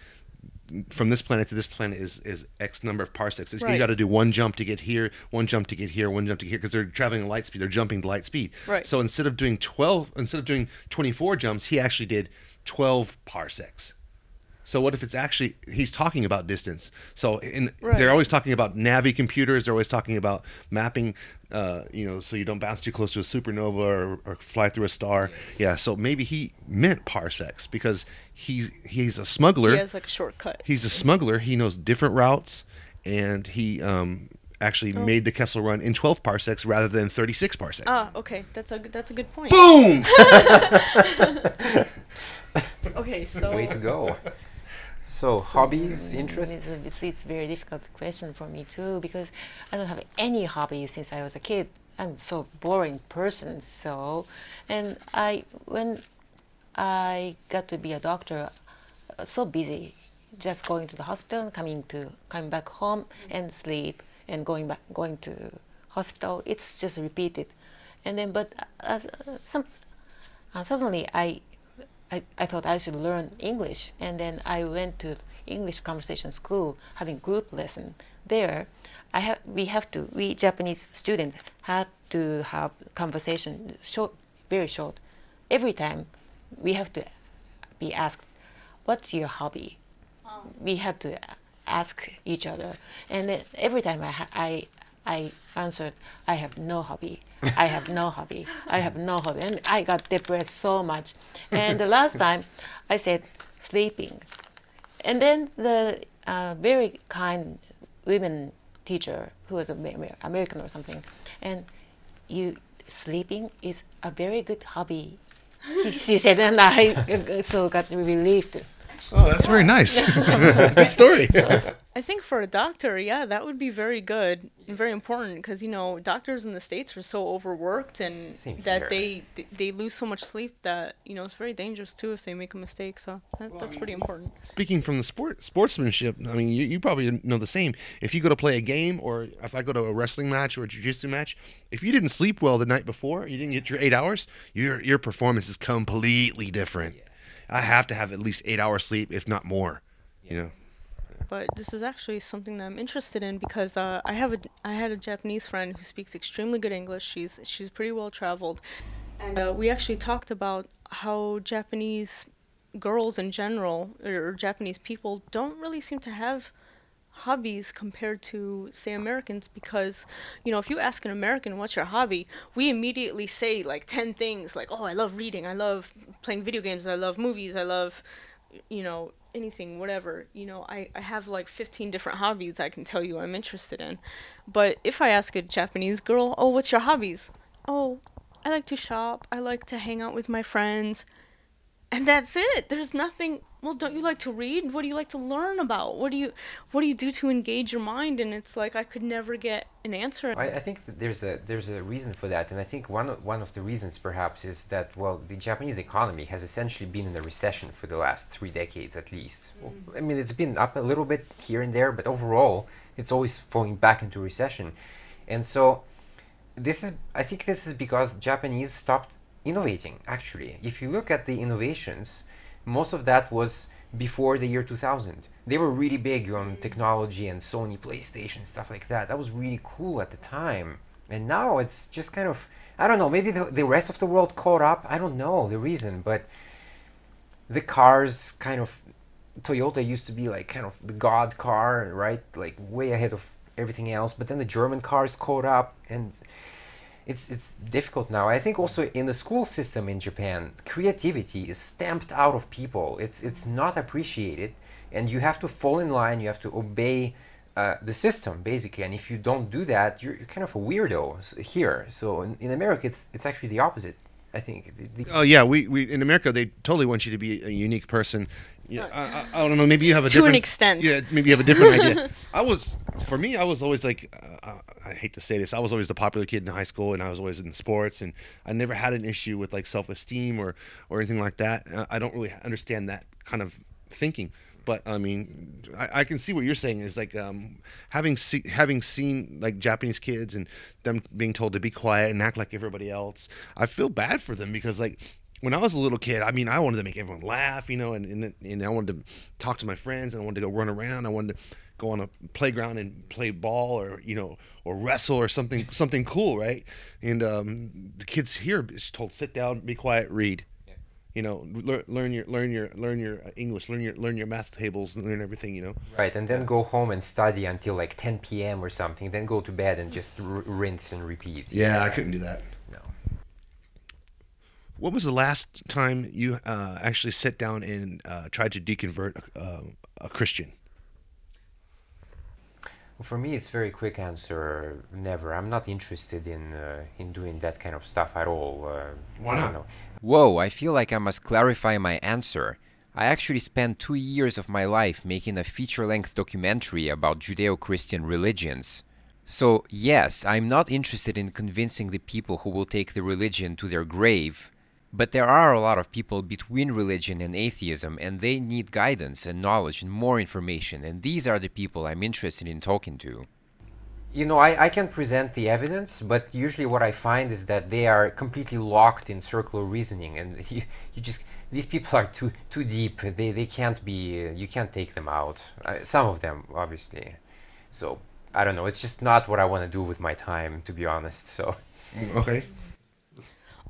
from this planet to this planet is is X number of parsecs. It's- You Right. got to do one jump to get here, one jump to get here, one jump to get here because they're traveling at light speed. They're jumping to light speed. Right. So instead of doing twelve, instead of doing twenty four jumps, he actually did twelve parsecs. So what if it's actually he's talking about distance? So in, Right. they're always talking about Navi computers. They're always talking about mapping, uh, you know, so you don't bounce too close to a supernova or, or fly through a star. Yeah. So maybe he meant parsecs because he's he's a smuggler. he has like a shortcut. He's a smuggler. He knows different routes, and he um, actually Oh. made the Kessel Run in 12 parsecs rather than 36 parsecs. Ah, okay, that's a that's a good point. Boom! Okay, so Way to go. So, hobbies, interests? It's, it's, very difficult question for me too because I don't have any hobby since I was a kid. I'm so boring person. So, and I when I got to be a doctor, uh, so busy, just going to the hospital, and coming to coming back home and sleep, and going back going to hospital. It's just repeated, and then but as uh, some uh, suddenly I I, I thought I should learn English, and then I went to English conversation school having group lesson. There, I have we have to we Japanese students had to have conversation short, very short. Every time, we have to be asked, "What's your hobby?" Um. We have to ask each other, and then every time I I I answered, "I have no hobby. I have no hobby. I have no hobby," and I got depressed so much. And the last time, I said, "Sleeping," and then the uh, very kind women teacher who was American or something, and you sleeping is a very good hobby. He, she said, and I so got relieved. Oh, that's very nice. Good story. I think for a doctor, yeah, that would be very good and very important because you know doctors in the states are so overworked and that they they lose so much sleep that you know it's very dangerous too if they make a mistake. So that, that's pretty important. Speaking from the sport sportsmanship, I mean, you, you probably know the same. If you go to play a game, or if I go to a wrestling match or a jiu-jitsu match, if you didn't sleep well the night before, you didn't get your eight hours, your your performance is completely different. I have to have at least eight hours sleep, if not more. You know. But this is actually something that I'm interested in because uh, I have a I had a Japanese friend who speaks extremely good English. She's she's pretty well traveled, and uh, we actually talked about how Japanese girls in general or Japanese people don't really seem to have hobbies compared to say Americans because you know if you ask an American what's your hobby? we immediately say like 10 things like oh I love reading. I love playing video games. I love movies. I love you know anything whatever you know I, I have like 15 different hobbies i can tell you i'm interested in. But if i ask a japanese girl oh what's your hobbies? Oh i like to shop. I like to hang out with my friends and that's it. There's nothing well don't you like to read? What do you like to learn about? What do you what do you do to engage your mind? And it's like i could never get an answer. I, I think that there's a there's a reason for that, and I think one of, one of the reasons perhaps is that well the Japanese economy has essentially been in a recession for the last three decades at least. Well, mm-hmm. I mean it's been up a little bit here and there, but overall it's always falling back into recession, and so this is I think this is because Japanese stopped innovating. Actually, if you look at the innovations, most of that was before the year 2000. They were really big on technology and Sony PlayStation stuff like that. That was really cool at the time. And now it's just kind of I don't know, maybe the, the rest of the world caught up. I don't know the reason, but the cars kind of Toyota used to be like kind of the god car, right? Like way ahead of everything else. But then the German cars caught up, and it's it's difficult now. I think also in the school system in Japan, creativity is stamped out of people. It's it's not appreciated, and you have to fall in line. You have to obey. Uh, the system basically, and if you don't do that, you're, you're kind of a weirdo here. So in, in America, it's it's actually the opposite. I think. The, the, Oh yeah, we, we in America they totally want you to be a unique person. Yeah, I, I, I don't know. Maybe you have a To an different extent. Yeah, maybe you have a different idea. I was for me, I was always like, uh, I hate to say this, I was always the popular kid in high school, and I was always in sports, and I never had an issue with like self esteem or or anything like that. I don't really understand that kind of thinking. But I mean, I, I can see what you're saying is like um, having see, having seen like Japanese kids and them being told to be quiet and act like everybody else. I feel bad for them because like when I was a little kid, I mean, I wanted to make everyone laugh, you know, and, and, and I wanted to talk to my friends and I wanted to go run around. I wanted to go on a playground and play ball or, you know, or wrestle or something, something cool. Right. And, um, the kids here is told, sit down, be quiet, read, you know, learn, learn your, learn your, learn your English, learn your, learn your math tables, and learn everything, you know? Right, and then go home and study until like 10 p.m. or something. Then go to bed and just r- rinse and repeat. Yeah, I couldn't do that. No. What was the last time you uh, actually sat down and uh, tried to deconvert uh, a Christian? Well, for me, it's very quick answer. Never. I'm not interested in uh, in doing that kind of stuff at all. Uh, Why not? Whoa, I feel like I must clarify my answer. I actually spent two years of my life making a feature length documentary about Judeo Christian religions. So, yes, I'm not interested in convincing the people who will take the religion to their grave, but there are a lot of people between religion and atheism, and they need guidance and knowledge and more information, and these are the people I'm interested in talking to. You know, I, I can present the evidence, but usually what I find is that they are completely locked in circular reasoning, and you, you just these people are too too deep. They they can't be. You can't take them out. Uh, some of them, obviously. So I don't know. It's just not what I want to do with my time, to be honest. So Okay.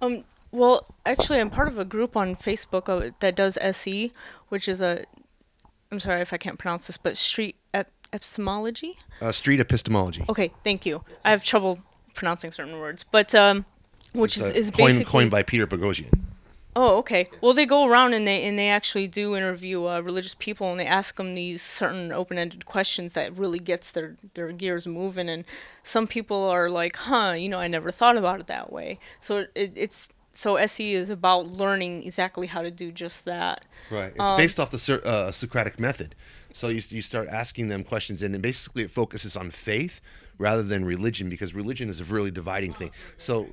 Um, well, actually, I'm part of a group on Facebook uh, that does SE, which is a, I'm sorry if I can't pronounce this, but street ep- epistemology. Uh, street epistemology. Okay, thank you. I have trouble pronouncing certain words, but um, which It's, is, uh, is coined, basically coined by Peter Boghossian. Oh, okay. Well, they go around and they and they actually do interview uh, religious people and they ask them these certain open-ended questions that really gets their their gears moving. And some people are like, "Huh, you know, I never thought about it that way." So it, it's so SE is about learning exactly how to do just that. Right. It's Um, based off the uh, Socratic method. So you, you start asking them questions, and basically it focuses on faith rather than religion because religion is a really dividing thing. So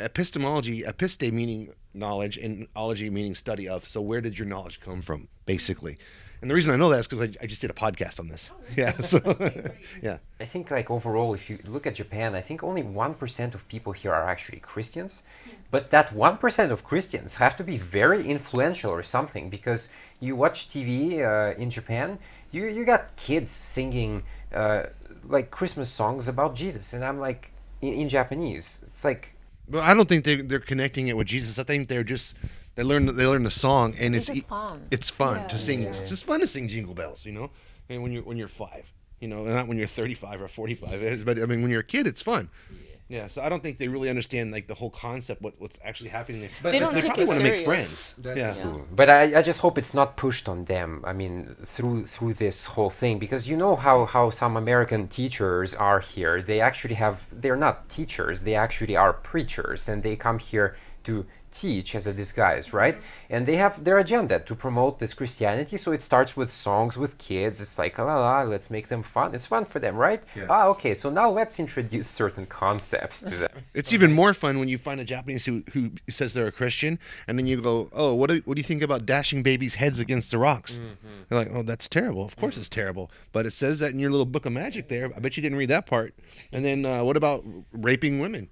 epistemology, episte meaning knowledge, and ology meaning study of. So where did your knowledge come from, basically? And the reason I know that is because I, I just did a podcast on this. Oh, yeah. So yeah. I think like overall, if you look at Japan, I think only one percent of people here are actually Christians, but that one percent of Christians have to be very influential or something because you watch TV uh, in Japan, you you got kids singing uh, like Christmas songs about Jesus, and I'm like in, in Japanese, it's like But I don't think they they're connecting it with Jesus. I think they're just they learn they learn the song and It's it's fun. It's fun Yeah. to sing. It's just fun to sing Jingle Bells, you know. And when you're when you're five, you know, not when you're 35 or 45. But I mean, when you're a kid, it's fun. Yeah. Yeah, so I don't think they really understand like the whole concept, what what's actually happening. there. But- They don't they take probably it want to make serious. friends. yeah. true. But I, I just hope it's not pushed on them. I mean, through through this whole thing, because you know how how some American teachers are here. They actually have they're not teachers. They actually are preachers, and they come here to teach as a disguise, right? And they have their agenda to promote this Christianity. So it starts with songs with kids. It's like la la, let's make them fun. It's fun for them, right? Yeah. Ah, okay. So now let's introduce certain concepts to them. It's even more fun when you find a Japanese who, who says they're a Christian, and then you go, "Oh, what do, what do you think about dashing babies' heads against the rocks?" Mm-hmm. They're like, "Oh, that's terrible. Of course, it's terrible." But it says that in your little book of magic there. I bet you didn't read that part. And then, uh, what about raping women?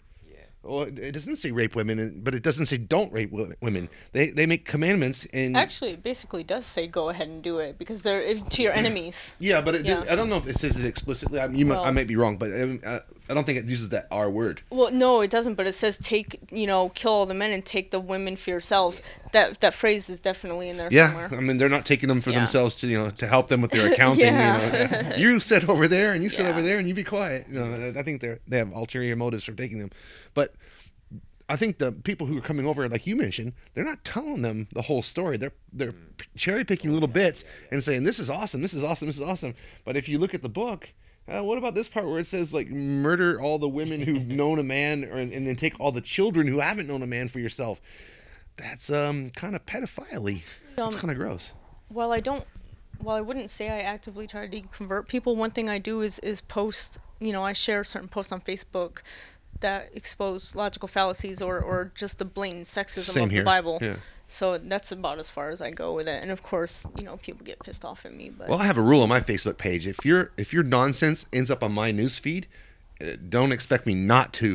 Well, it doesn't say rape women, but it doesn't say don't rape women. They they make commandments and Actually, it basically does say go ahead and do it because they're to your enemies. yeah, but it, Yeah. I don't know if it says it explicitly. I, you might, I might be wrong, but um, uh, I don't think it uses that R word. Well, no, it doesn't. But it says take, you know, kill all the men and take the women for yourselves. That that phrase is definitely in there Yeah, somewhere. I mean they're not taking them for Yeah. themselves to you know to help them with their accounting. Yeah. You know, you sit over there and you sit Yeah. over there and you be quiet. You know, I think they're they have ulterior motives for taking them, but I think the people who are coming over, like you mentioned, they're not telling them the whole story. They're they're cherry picking little bits and saying this is awesome, this is awesome, this is awesome. But if you look at the book. Uh, what about this part where it says like murder all the women who've known a man, or, and then take all the children who haven't known a man for yourself? That's um kind of pedophile That's Um, kind of gross. Well, I don't, Well, I wouldn't say I actively try to convert people, one thing I do is is post. You know, I share certain posts on Facebook that expose logical fallacies or or just the blatant sexism Same of here. the Bible. Yeah. So that's about as far as I go with it. And of course, you know, people get pissed off at me, but Well, I have a rule on my Facebook page. If your if your nonsense ends up on my newsfeed, uh, don't expect me not to,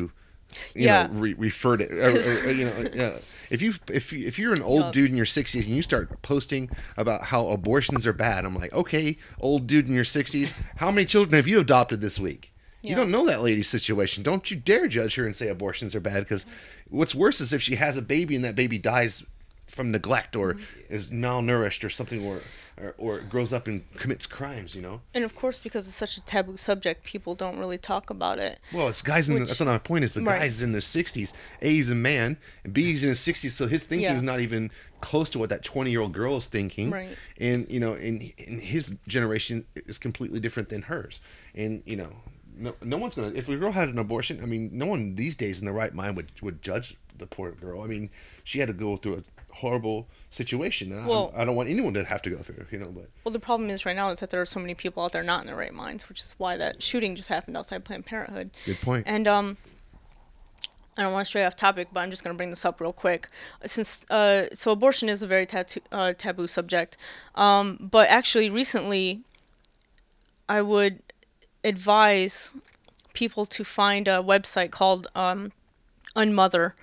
you Yeah. know, re- refer to. Or, or, or, you know, yeah. If you if you, if you're an old Yup. dude in your 60s and you start posting about how abortions are bad, I'm like, okay, old dude in your 60s, how many children have you adopted this week? You don't know that lady's situation. Don't you dare judge her and say abortions are bad because what's worse is if she has a baby and that baby dies from neglect or Mm-hmm. is malnourished or something or, or or grows up and commits crimes, you know. and of course because it's such a taboo subject, people don't really talk about it. Well, it's guys in the, that's not my point. Is the Right. guys in their sixties. A, he's a man, and B, he's in his sixties, so his thinking Yeah. is not even close to what that twenty-year-old girl is thinking. Right. And you know, in in his generation is completely different than hers. And you know, no, no one's gonna. If a girl had an abortion, I mean, no one these days in the right mind would would judge the poor girl. I mean, she had to go through a horrible situation. And I- Well- I, don't want anyone to have to go through. You know, but Well, the problem is right now is that there are so many people out there not in their right minds, which is why that shooting just happened outside Planned Parenthood. good point. And um, I don't want to stray off topic, but I'm just going to bring this up real quick. Since uh, so abortion is a very tattoo, uh, taboo subject, um, but actually recently, I would advise people to find a website called um, Unmother.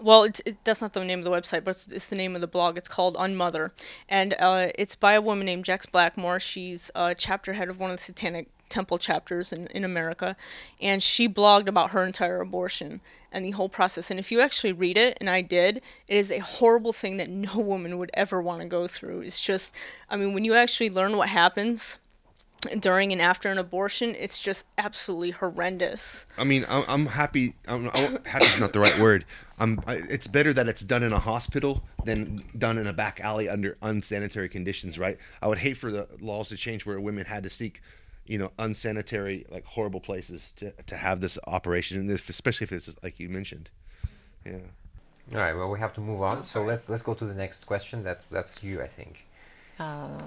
Well, it's, it, that's not the name of the website, but it's, it's the name of the blog. It's called Unmother, and uh, it's by a woman named Jex Blackmore. She's a chapter head of one of the Satanic Temple chapters in, in America, and she blogged about her entire abortion and the whole process. And if you actually read it, and I did, it is a horrible thing that no woman would ever want to go through. It's just, I mean, when you actually learn what happens during and after an abortion, it's just absolutely horrendous. I mean, I'm, I'm happy. I'm, I'm happy is not the right word. I'm. I, it's better that it's done in a hospital than done in a back alley under unsanitary conditions, right? I would hate for the laws to change where women had to seek, you know, unsanitary, like horrible places to to have this operation, and this, especially if it's like you mentioned. Yeah. All right. Well, we have to move on. So let's let's go to the next question. That that's you, I think. Uh,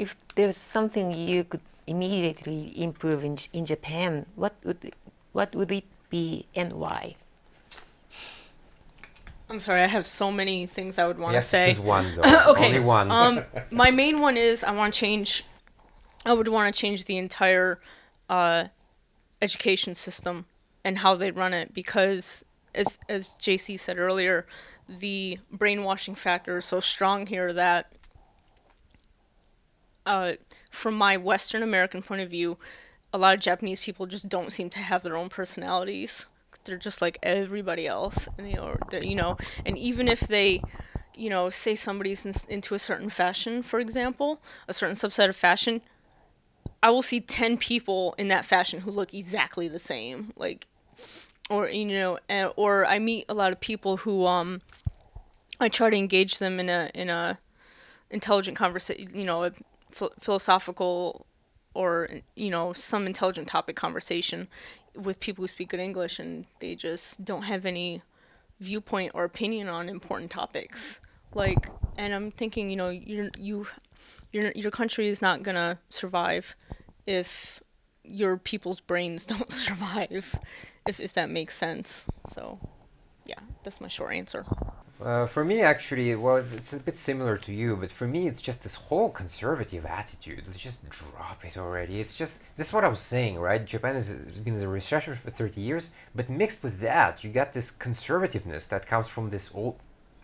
if there's something you could immediately improve in, in Japan, what would what would it be and why? I'm sorry, I have so many things I would want to have to say. choose one though. okay. Only one. Um, my main one is I want to change. I would want to change the entire uh, education system and how they run it because, as as JC said earlier, the brainwashing factor is so strong here that, uh, from my Western American point of view, a lot of Japanese people just don't seem to have their own personalities. They're just like everybody else, and they are, you know, and even if they you know, say somebody's in, into a certain fashion, for example, a certain subset of fashion, I will see 10 people in that fashion who look exactly the same. Like, or, you know, or I meet a lot of people who, um, I try to engage them in a, in a intelligent conversation, you know, a ph- philosophical or, you know, some intelligent topic conversation with people who speak good English and they just don't have any viewpoint or opinion on important topics. Like and i'm thinking you know you're you your your country is not gonna survive if your people's brains don't survive if if that makes sense. So yeah that's my short answer Uh, for me, actually, well, it's, it's a bit similar to you, but for me, it's just this whole conservative attitude. Let's just drop it already. It's just that's what I was saying, right? Japan has been in a recession for thirty years, but mixed with that, you got this conservativeness that comes from this old,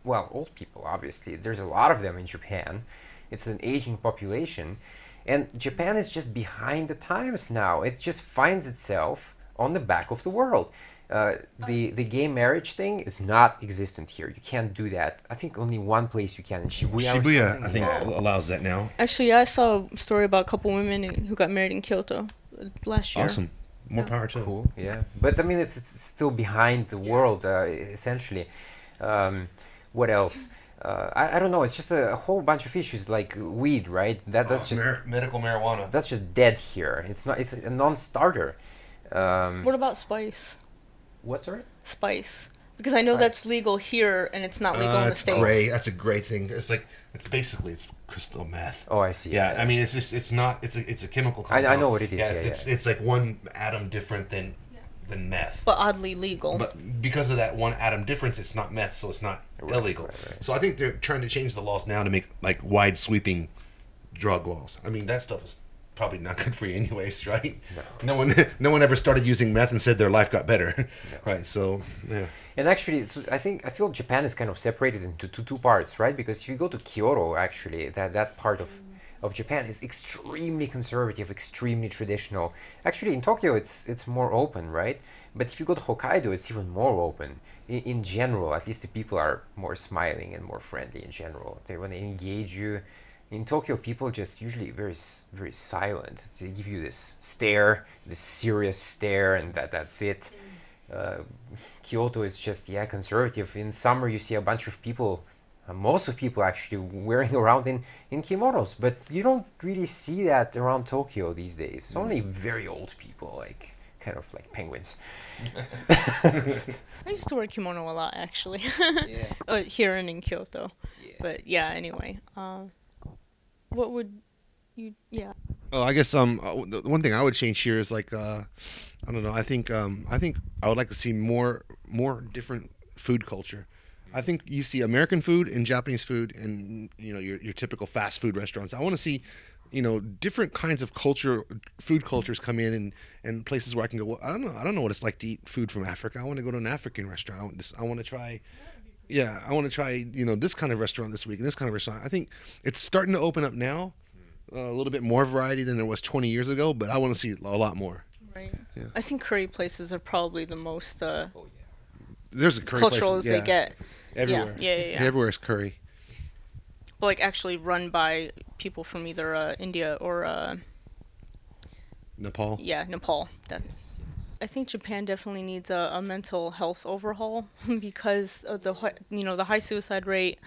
well, old people. Obviously, there's a lot of them in Japan. It's an aging population, and Japan is just behind the times now. It just finds itself on the back of the world. Uh, the the gay marriage thing is not existent here. You can't do that. I think only one place you can in Shibuya. or Shibuya. I think, Yeah. allows that now. actually i saw a story about a couple women who got married in kyoto uh, last year Awesome. More power to them. Cool. Yeah, but I mean, it's, it's still behind the world uh, essentially. Um, what else? Uh, I, I don't know. It's just a, a whole bunch of issues like weed, right? That that's just medical marijuana. that's just dead here. It's not. It's a non-starter. Um, what about spice what's it? spice because i know that's legal here and it's not legal in the ah, states gray. That's a gray thing. It's like it's basically it's crystal meth. Oh, I see. Yeah, I mean it's just it's not it's a it's a chemical. I- I know what it is, Yeah, it's, yeah, it's yeah. it's like one atom different than than meth. but oddly legal But because of that one atom difference, it's not meth, so it's not illegal. right, right. So I think they're trying to change the laws now to make like wide sweeping drug laws. I mean that stuff is probably not good for you anyways, right? No, one no one ever started using meth and said their life got better. Right. So yeah. And actually, I think I feel Japan is kind of separated into two, two parts, right? Because if you go to Kyoto, actually, that that part of of Japan is extremely conservative, extremely traditional. Actually, in Tokyo, it's it's more open, right? But if you go to Hokkaido, it's even more open. In, in general, at least the people are more smiling and more friendly in general. They want to engage you. In Tokyo, people just usually very very silent. They give you this stare, this serious stare, and that that's it. Uh, Kyoto is just yeah conservative. In summer, you see a bunch of people, uh, most of people actually wearing around in in kimonos, but you don't really see that around Tokyo these days. It's only very old people, like kind of like penguins. I used to wear kimono a lot actually. uh, here and in Kyoto. But yeah, anyway. Um, what would you? Yeah. Oh, I guess um uh, the one thing I would change here is like uh I don't know. I think um I think I would like to see more more different food culture. I think you see American food and Japanese food and you know your your typical fast food restaurants. I want to see you know, different kinds of culture, food cultures come in, and and places where I can go. Well, I don't know. I don't know what it's like to eat food from Africa. I want to go to an African restaurant. I want, this, I want to try. Yeah, I want to try. You know, this kind of restaurant this week and this kind of restaurant. I think it's starting to open up now. Uh, a little bit more variety than there was 20 years ago, but I want to see a lot more. Right. Yeah. I think curry places are probably the most uh, There's a curry cultural places, as yeah, they get. everywhere. Yeah, yeah, yeah, yeah. Everywhere is curry. But like actually run by people from either uh, India or uh, Nepal. yeah Nepal. That I think Japan definitely needs a, a mental health overhaul because of the you know the high suicide rate.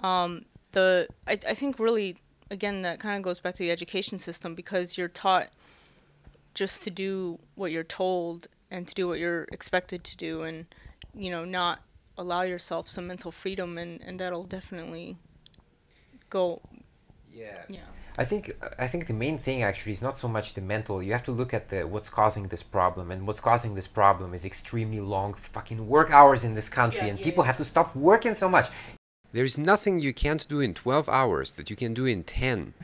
Um, the I, I think really again that kind of goes back to the education system because you're taught just to do what you're told and to do what you're expected to do and you know not allow yourself some mental freedom and, and that'll definitely go Yeah. yeah I think I think the main thing actually is not so much the mental. You have to look at the what's causing this problem, and what's causing this problem is extremely long fucking work hours in this country, Yeah, and yeah, people have to stop working so much. There's nothing you can't do in 12 hours that you can do in 10.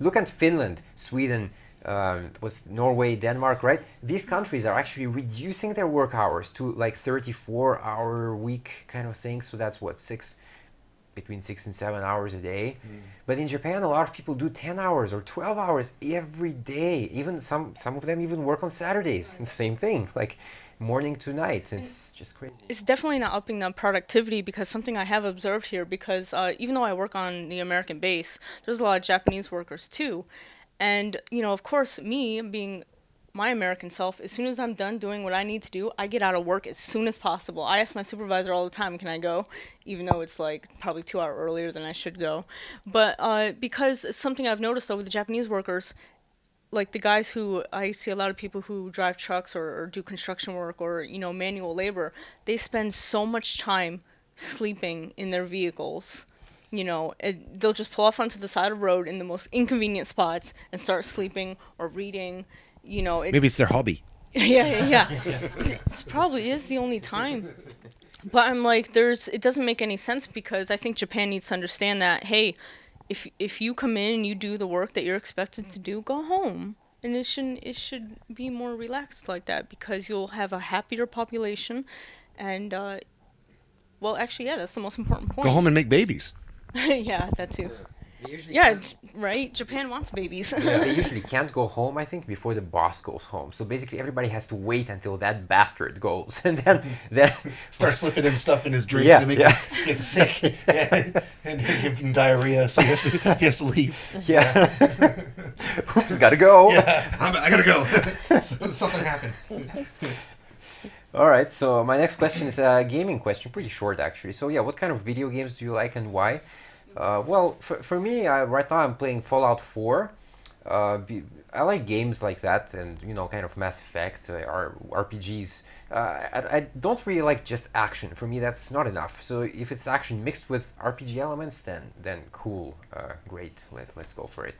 Look at Finland, Sweden, um, was Norway, Denmark, right? These countries are actually reducing their work hours to like 34 hour week kind of thing. So that's what six, between six and seven hours a day. But in Japan, a lot of people do 10 hours or 12 hours every day. Even some some of them even work on Saturdays. And same thing, like morning to night. It's just crazy. it's definitely not upping the productivity because something I have observed here because uh, even though I work on the American base, there's a lot of Japanese workers too, and you know of course me being my American self, as soon as I'm done doing what I need to do, I get out of work as soon as possible. I ask my supervisor all the time, "Can I go?" Even though it's like probably two hours earlier than I should go, but uh, because something I've noticed though with the Japanese workers, like the guys who I see a lot of people who drive trucks or, or do construction work or you know manual labor, they spend so much time sleeping in their vehicles. You know, it, they'll just pull off onto the side of the road in the most inconvenient spots and start sleeping or reading. You know, it, Maybe it's their hobby. yeah, yeah. It, probably is the only time. But I'm like, there's. It doesn't make any sense because I think Japan needs to understand that. Hey, if if you come in and you do the work that you're expected to do, go home. And it shouldn't. It should be more relaxed like that because you'll have a happier population, and uh, well, actually, yeah, that's the most important point. Go home and make babies. yeah, that too. Yeah, j- right. Japan wants babies. Yeah, they usually can't go home, I think, before the boss goes home. So basically, everybody has to wait until that bastard goes, and then then Start slipping him stuff in his drinks Yeah, to make yeah. him get sick and, and give him diarrhea, so he has to, he has to leave. yeah, oops, gotta go. Yeah, I'm, I gotta go. Something happened. All right. So my next question is a gaming question, pretty short actually. So yeah, what kind of video games do you like and why? Uh, well, for, for me, I, right now I'm playing Fallout 4. Uh, I like games like that, and you know, kind of Mass Effect, uh, RPGs. Uh, I, I don't really like just action. For me, that's not enough. So if it's action mixed with RPG elements, then then cool, uh, great. Let let's go for it.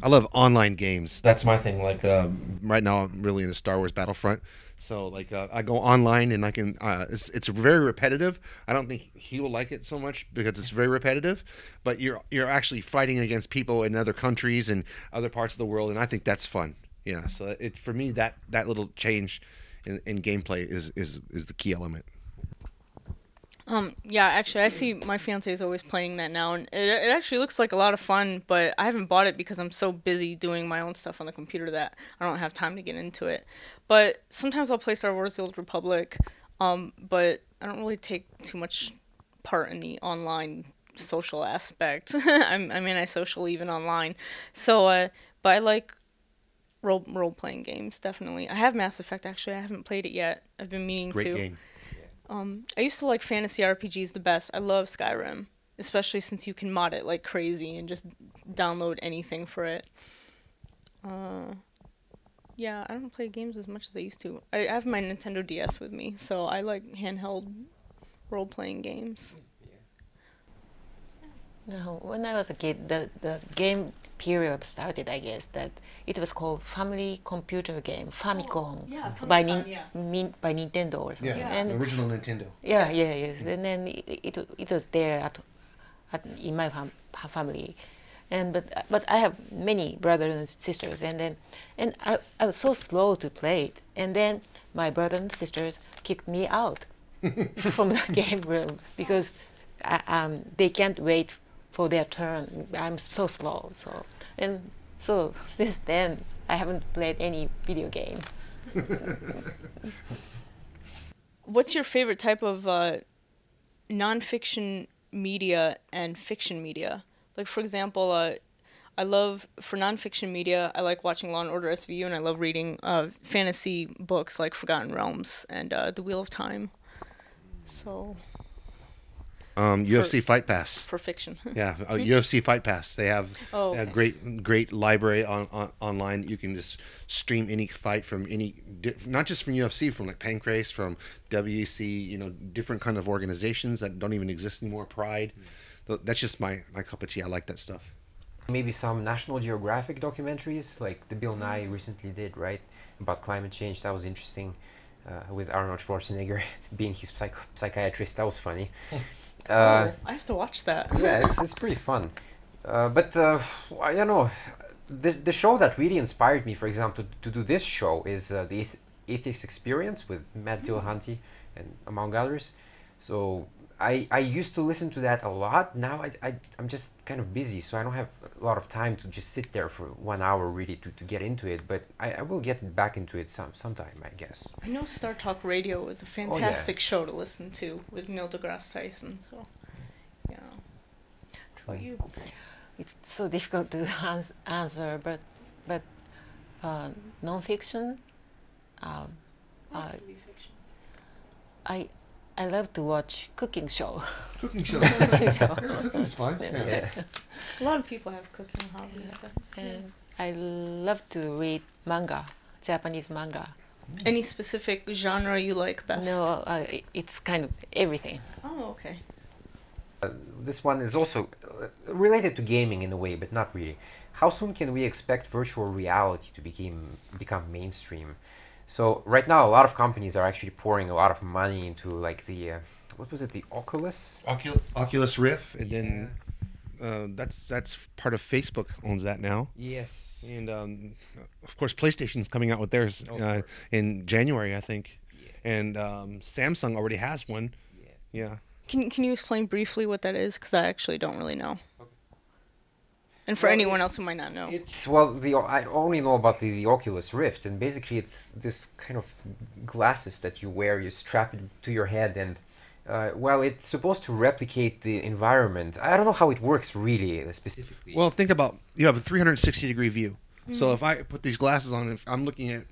I love online games. That's my thing. Like um, right now, I'm really into Star Wars Battlefront. So like uh, I go online and I can. Uh, it's it's very repetitive. I don't think he will like it so much because it's very repetitive. But you're you're actually fighting against people in other countries and other parts of the world, and I think that's fun. Yeah. So it for me that that little change in, in gameplay is is is the key element. Um, yeah, actually, I see my fiance is always playing that now, and it, it actually looks like a lot of fun. But I haven't bought it because I'm so busy doing my own stuff on the computer that I don't have time to get into it. But sometimes I'll play Star Wars: The Old Republic, um, but I don't really take too much part in the online social aspect. I'm, I mean, I social even online. So, uh, but I like role role playing games definitely. I have Mass Effect actually. I haven't played it yet. I've been meaning Great to. game. Um, I used to like fantasy RPGs the best. I love Skyrim, especially since you can mod it like crazy and just download anything for it. Uh, yeah, I don't play games as much as I used to. I have my Nintendo DS with me, so I like handheld role playing games. No, when I was a kid, the, the game period started, I guess, that it was called Family Computer Game, Famicom, yeah, by, Famicom, Nin- yeah. Min- by Nintendo or something. And original Nintendo. yeah, yeah, yes. And then it, it, it was there at, at in my fam- family, and but but I have many brothers and sisters, and then and I, I was so slow to play it, and then my brothers and sisters kicked me out from the game room because I, um, they can't wait for their turn. I'm so slow, so and so since then I haven't played any video game. What's your favorite type of uh, nonfiction media and fiction media? Like, for example, uh, I love for nonfiction media. I like watching Law and Order SVU, and I love reading uh, fantasy books like Forgotten Realms and uh, The Wheel of Time. So Um, UFC Fight Pass. for fiction. Yeah, uh, UFC Fight Pass. They have Oh, a great, great library on, on online. You can just stream any fight from any, not just from UFC, from like Pancrase, from WEC, you know, different kind of organizations that don't even exist anymore. Pride. Th- That's just my my cup of tea. I like that stuff. Maybe some National Geographic documentaries, like the Bill Nye recently did, right, about climate change. That was interesting, uh, with Arnold Schwarzenegger being his psych- psychiatrist. That was funny. Uh, oh, I have to watch that. yeah, it's, it's pretty fun. Uh, but uh, I don't know. The, the show that really inspired me, for example, to, to do this show is uh, the Atheist Experience with Matt Dillahunty and among others. So I, I used to listen to that a lot. Now I, I, I'm just kind of busy, so I don't have a lot of time to just sit there for one hour really to, to get into it. But I, I will get back into it some sometime, I guess. I know Star Talk Radio is a fantastic show to listen to with Neil deGrasse Tyson. So, yeah. How about you? It's so difficult to ans- answer, but but uh, nonfiction. Um, uh, I I love to watch cooking show. Cooking show. cooking show. That's fine. Yeah. A lot of people have cooking hobbies. And I love to read manga, Japanese manga. Any specific genre you like best? No, uh, i- it's kind of everything. Oh, okay. this one is also uh, related to gaming in a way, but not really. How soon can we expect virtual reality to become become mainstream? So right now, a lot of companies are actually pouring a lot of money into like the uh, what was it, the Oculus? Oculus, Oculus Rift, and then uh, that's that's part of Facebook owns that now. Yes. And um, of course, PlayStation's coming out with theirs Oh, uh, in January, I think. Yeah. And um, Samsung already has one. Yeah. Yeah. Can Can you explain briefly what that is? Because I actually don't really know. And for Well, anyone else who might not know. It's well, the I only know about the, the Oculus Rift, and basically it's this kind of glasses that you wear. You strap it to your head, and uh, well, it's supposed to replicate the environment. I don't know how it works really uh, specifically. Well, think about you have a 360 degree view. Mm-hmm. So if I put these glasses on, if I'm looking at, let's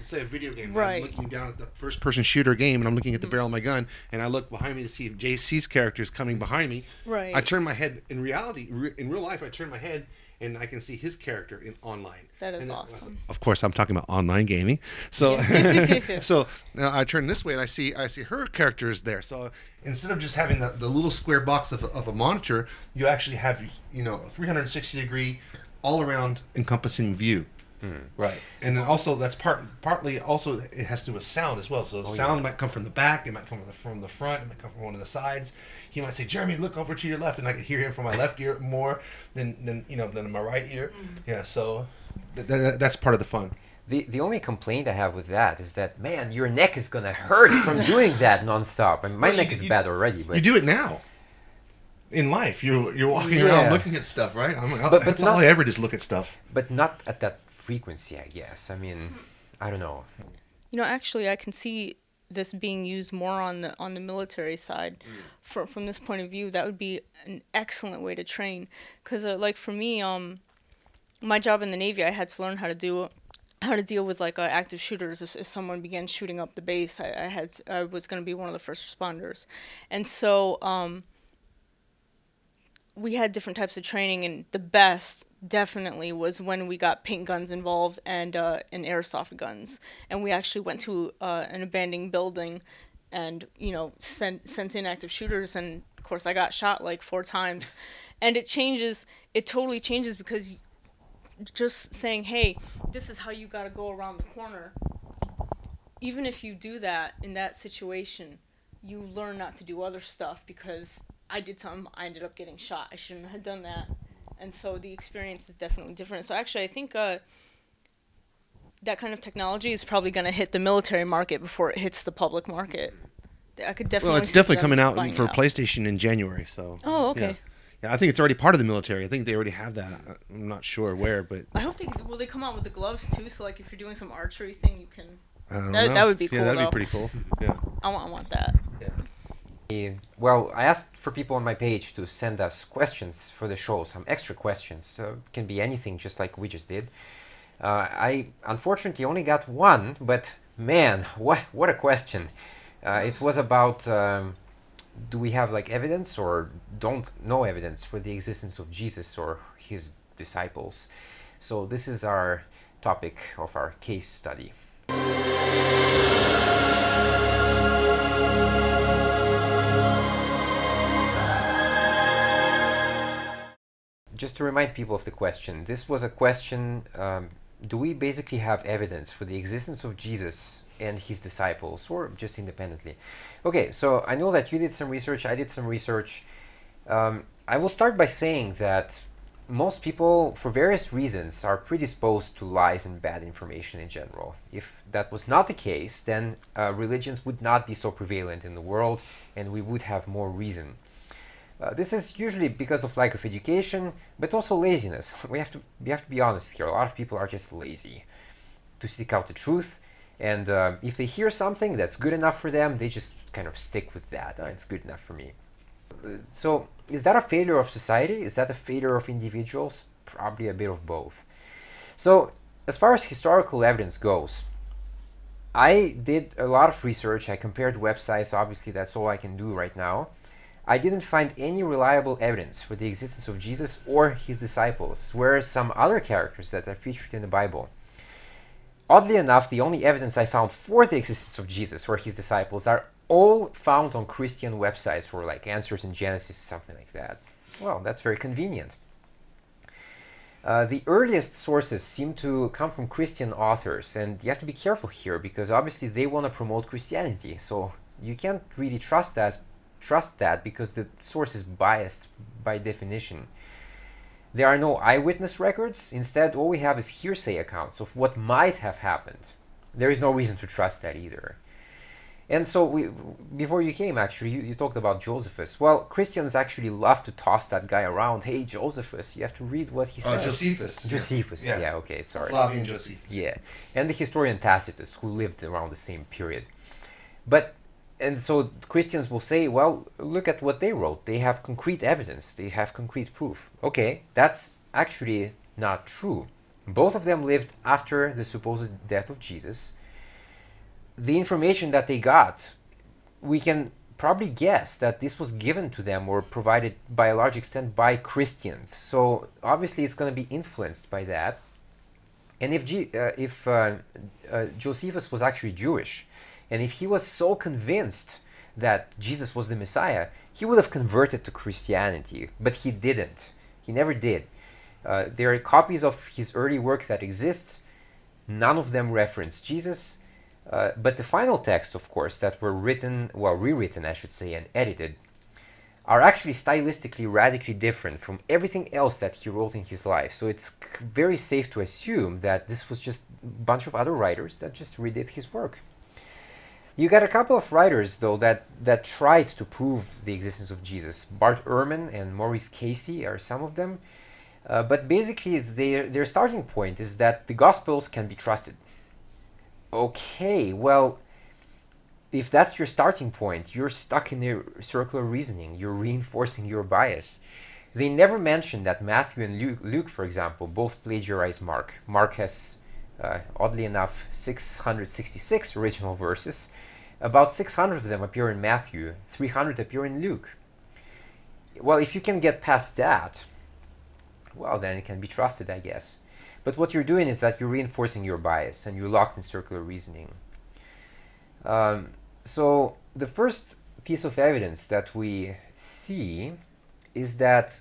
say a video game, Right. I'm looking down at the first person shooter game, and I'm looking at the mm-hmm. barrel of my gun, and I look behind me to see if JC's character is coming behind me. Right. I turn my head. In reality, re- in real life, I turn my head, and I can see his character in online. That is And awesome. Of course, I'm talking about online gaming. So, Yes, yes, yes, yes, yes. so now I turn this way and I see I see her character is there. So instead of just having the, the little square box of, a- of a monitor, you actually have you know a 360 degree, all around encompassing view. Hmm. Right, and then also that's part partly also it has to do with sound as well. So oh, sound might come from the back, it might come from the from the front, it might come from one of the sides. He might say, "Jeremy, look over to your left," and I can hear him from my left ear more than than you know than my right ear. Mm-hmm. Yeah, so th- th- that's part of the fun. The the only complaint I have with that is that man, your neck is gonna hurt from doing that nonstop. I mean, my Well, you- neck is you- bad already, but You do it now. In life, you're you're walking Yeah. around looking at stuff, right? I'm, But- but that's not- all I ever just look at stuff. but not at that frequency, I guess. I mean, I don't know. You know, actually, I can see this being used more on the on the military side. For, from this point of view, that would be an excellent way to train. Because, uh, like for me, um, my job in the Navy, I had to learn how to do how to deal with like uh, active shooters. If, if someone began shooting up the base, I, I had to, I was going to be one of the first responders, and so um, we had different types of training, and the best definitely was when we got paint guns involved and uh, and airsoft guns, and we actually went to uh, an abandoned building, and you know sent sent in active shooters, and of course I got shot like four times, and it changes. It totally changes because just saying, hey, this is how you got to go around the corner. Even if you do that in that situation, you learn not to do other stuff because I did something, I ended up getting shot. I shouldn't have done that. And so the experience is definitely different. So actually, I think uh, that kind of technology is probably going to hit the military market before it hits the public market. I could definitely. Well, it's definitely coming out for out. PlayStation in January. So. Oh, okay. Yeah. Yeah, I think it's already part of the military. I think they already have that. I'm not sure where, but I hope they will. They come out with the gloves too. So like, if you're doing some archery thing, you can. I don't That- know. that would be cool. Yeah, that'd though. be pretty cool. Yeah. I want. I want that. Well, I asked for people on my page to send us questions for the show, some extra questions. Can be anything, just like we just did. Uh, I unfortunately only got one, but man, what what a question! Uh, it was about um, do we have like evidence or don't know evidence for the existence of Jesus or his disciples? So this is our topic of our case study. Just to remind people of the question, this was a question um, do we basically have evidence for the existence of Jesus and his disciples, or just independently? Okay, so I know that you did some research, I did some research. Um, I will start by saying that most people, for various reasons, are predisposed to lies and bad information in general. If that was not the case, then uh, religions would not be so prevalent in the world and we would have more reason. Uh, this is usually because of lack of education, but also laziness. We have to we have to be honest here. A lot of people are just lazy to seek out the truth, and uh, if they hear something that's good enough for them, they just kind of stick with that. "Oh, it's good enough for me. Uh, So, is that a failure of society? Is that a failure of individuals? Probably a bit of both. So, as far as historical evidence goes, I did a lot of research. I compared websites. Obviously, that's all I can do right now. I didn't find any reliable evidence for the existence of Jesus or his disciples, whereas some other characters that are featured in the Bible. Oddly enough, the only evidence I found for the existence of Jesus or his disciples are all found on Christian websites for like Answers in Genesis, something like that. Well, that's very convenient. Uh, the earliest sources seem to come from Christian authors, and you have to be careful here because obviously they want to promote Christianity. So you can't really trust that, trust that because the source is biased by definition. There are no eyewitness records. Instead, all we have is hearsay accounts of what might have happened. There is no reason to trust that either. And so, we, before you came, actually, you, you talked about Josephus. Well, Christians actually love to toss that guy around. Hey, Josephus, you have to read what he Oh, says. Josephus. Josephus, Yeah. yeah. okay, sorry. Flavius Josephus. Yeah, and the historian Tacitus, who lived around the same period. But, and so Christians will say, well, look at what they wrote. They have concrete evidence, they have concrete proof. Okay, that's actually not true. Both of them lived after the supposed death of Jesus. The information that they got, we can probably guess that this was given to them or provided by a large extent by Christians. So obviously it's going to be influenced by that. And if G, uh, if uh, uh, Josephus was actually Jewish, and if he was so convinced that Jesus was the Messiah, he would have converted to Christianity, but he didn't. He never did. Uh, there are copies of his early work that exists. None of them reference Jesus. Uh, but the final texts, of course, that were written, well, rewritten, I should say, and edited, are actually stylistically radically different from everything else that he wrote in his life. So it's very safe to assume that this was just a bunch of other writers that just redid his work. You got a couple of writers, though, that, that tried to prove the existence of Jesus. Bart Ehrman and Maurice Casey are some of them. Uh, but basically, their, their starting point is that the Gospels can be trusted. Okay, well, if that's your starting point, you're stuck in a circular reasoning. You're reinforcing your bias. They never mention that Matthew and Luke, Luke for example, both plagiarize Mark. Mark has, uh, oddly enough, 666 original verses. About 600 of them appear in Matthew, 300 appear in Luke. Well, if you can get past that, well, then it can be trusted, I guess. But what you're doing is that you're reinforcing your bias and you're locked in circular reasoning. Um, so, the first piece of evidence that we see is that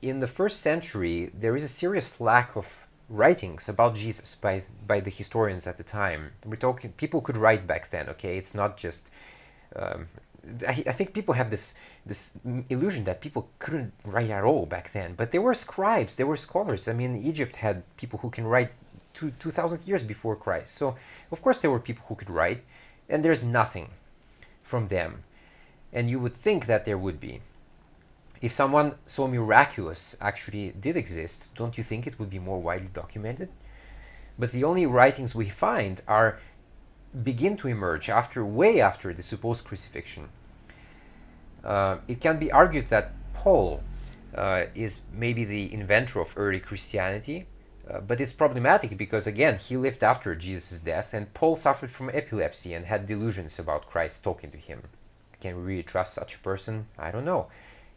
in the first century there is a serious lack of writings about Jesus by by the historians at the time. We're talking people could write back then. Okay, it's not just um, I, I think people have this this illusion that people couldn't write at all back then, but there were scribes, there were scholars. I mean, Egypt had people who can write two two thousand years before Christ. So of course there were people who could write, and there's nothing from them, and you would think that there would be. If someone so miraculous actually did exist, don't you think it would be more widely documented? But the only writings we find are begin to emerge after way after the supposed crucifixion. Uh, it can be argued that Paul uh, is maybe the inventor of early Christianity, uh, but it's problematic because again he lived after Jesus' death, and Paul suffered from epilepsy and had delusions about Christ talking to him. Can we really trust such a person? I don't know.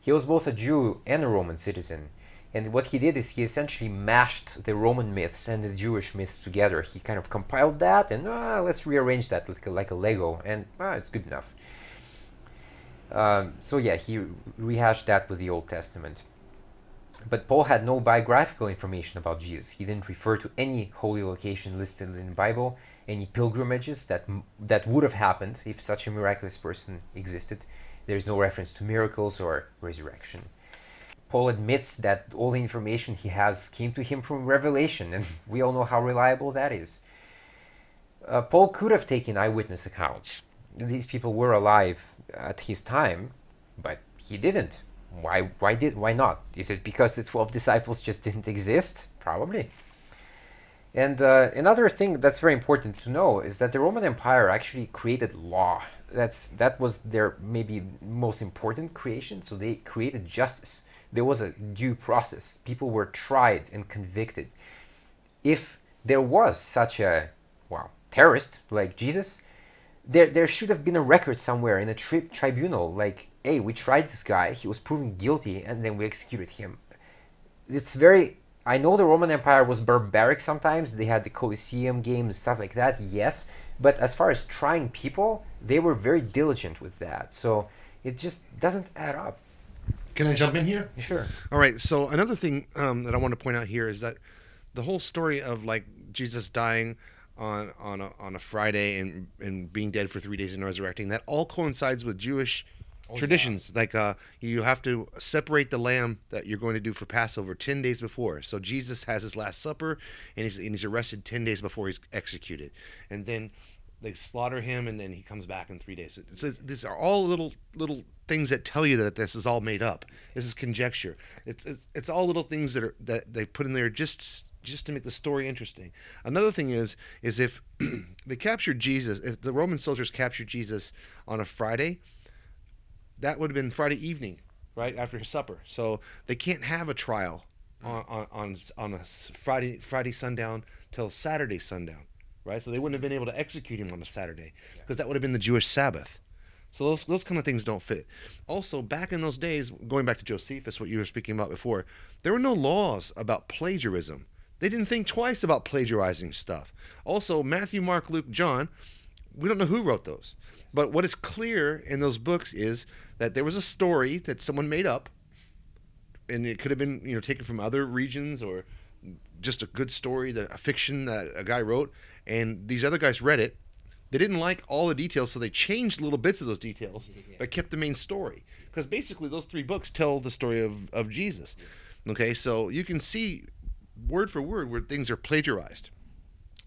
He was both a Jew and a Roman citizen. And what he did is he essentially mashed the Roman myths and the Jewish myths together. He kind of compiled that and ah, let's rearrange that like a, like a Lego, and ah, it's good enough. Um, so yeah, he rehashed that with the Old Testament. But Paul had no biographical information about Jesus. He didn't refer to any holy location listed in the Bible, any pilgrimages that that would have happened if such a miraculous person existed. There's no reference to miracles or resurrection. Paul admits that all the information he has came to him from revelation, and we all know how reliable that is. Uh, Paul could have taken eyewitness accounts. These people were alive at his time, but he didn't. Why? Why did? Why not? Is it because the twelve disciples just didn't exist? Probably. And uh, another thing that's very important to know is that the Roman Empire actually created law. That's that was their maybe most important creation. So they created justice. There was a due process. People were tried and convicted. If there was such a well terrorist like Jesus, there there should have been a record somewhere in a tri- tribunal like, hey, we tried this guy. He was proven guilty, and then we executed him. It's very I know the Roman Empire was barbaric sometimes. They had the Colosseum games and stuff like that, yes. But as far as trying people, they were very diligent with that. So it just doesn't add up. Can I jump in here? Sure. All right. So another thing um, that I want to point out here is that the whole story of like Jesus dying on on a, on a Friday and and being dead for three days and resurrecting that all coincides with Jewish traditions. Like uh, you have to separate the lamb that you're going to do for Passover ten days before. So Jesus has his Last Supper and he's and he's arrested ten days before he's executed, and then they slaughter him and then he comes back in three days. So these are all little little things that tell you that this is all made up. This is conjecture. It's it's, it's all little things that are that they put in there just just to make the story interesting. Another thing is is if they captured Jesus, if the Roman soldiers captured Jesus on a Friday, that would have been Friday evening, right after his supper. So they can't have a trial on on on, on a Friday Friday sundown till Saturday sundown, right? So they wouldn't have been able to execute him on a Saturday because that would have been the Jewish Sabbath. So those those kind of things don't fit. Also, back in those days, going back to Josephus, what you were speaking about before, there were no laws about plagiarism. They didn't think twice about plagiarizing stuff. Also, Matthew, Mark, Luke, John, we don't know who wrote those. But what is clear in those books is that there was a story that someone made up, and it could have been you know taken from other regions or just a good story, that a fiction that a guy wrote, and these other guys read it. They didn't like all the details, so they changed little bits of those details, but kept the main story. Because basically, those three books tell the story of, of Jesus. Okay, so you can see word for word where things are plagiarized.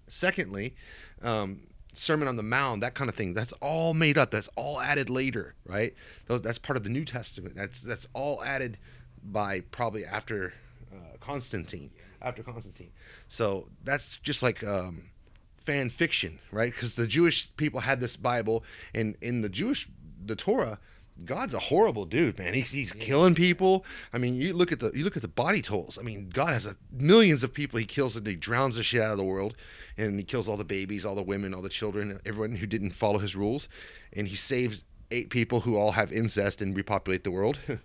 Secondly, um, Sermon on the Mount, that kind of thing, that's all made up. That's all added later, right? That's part of the New Testament. That's that's all added by probably after uh, Constantine, after Constantine. So that's just like um, fan fiction, right? Because the Jewish people had this Bible, and in the Jewish, the Torah, God's a horrible dude, man. He's, he's killing people. I mean, you look at the you look at the body tolls. I mean, God has a, millions of people he kills and he drowns the shit out of the world, and he kills all the babies, all the women, all the children, everyone who didn't follow his rules, and he saves eight people who all have incest and repopulate the world.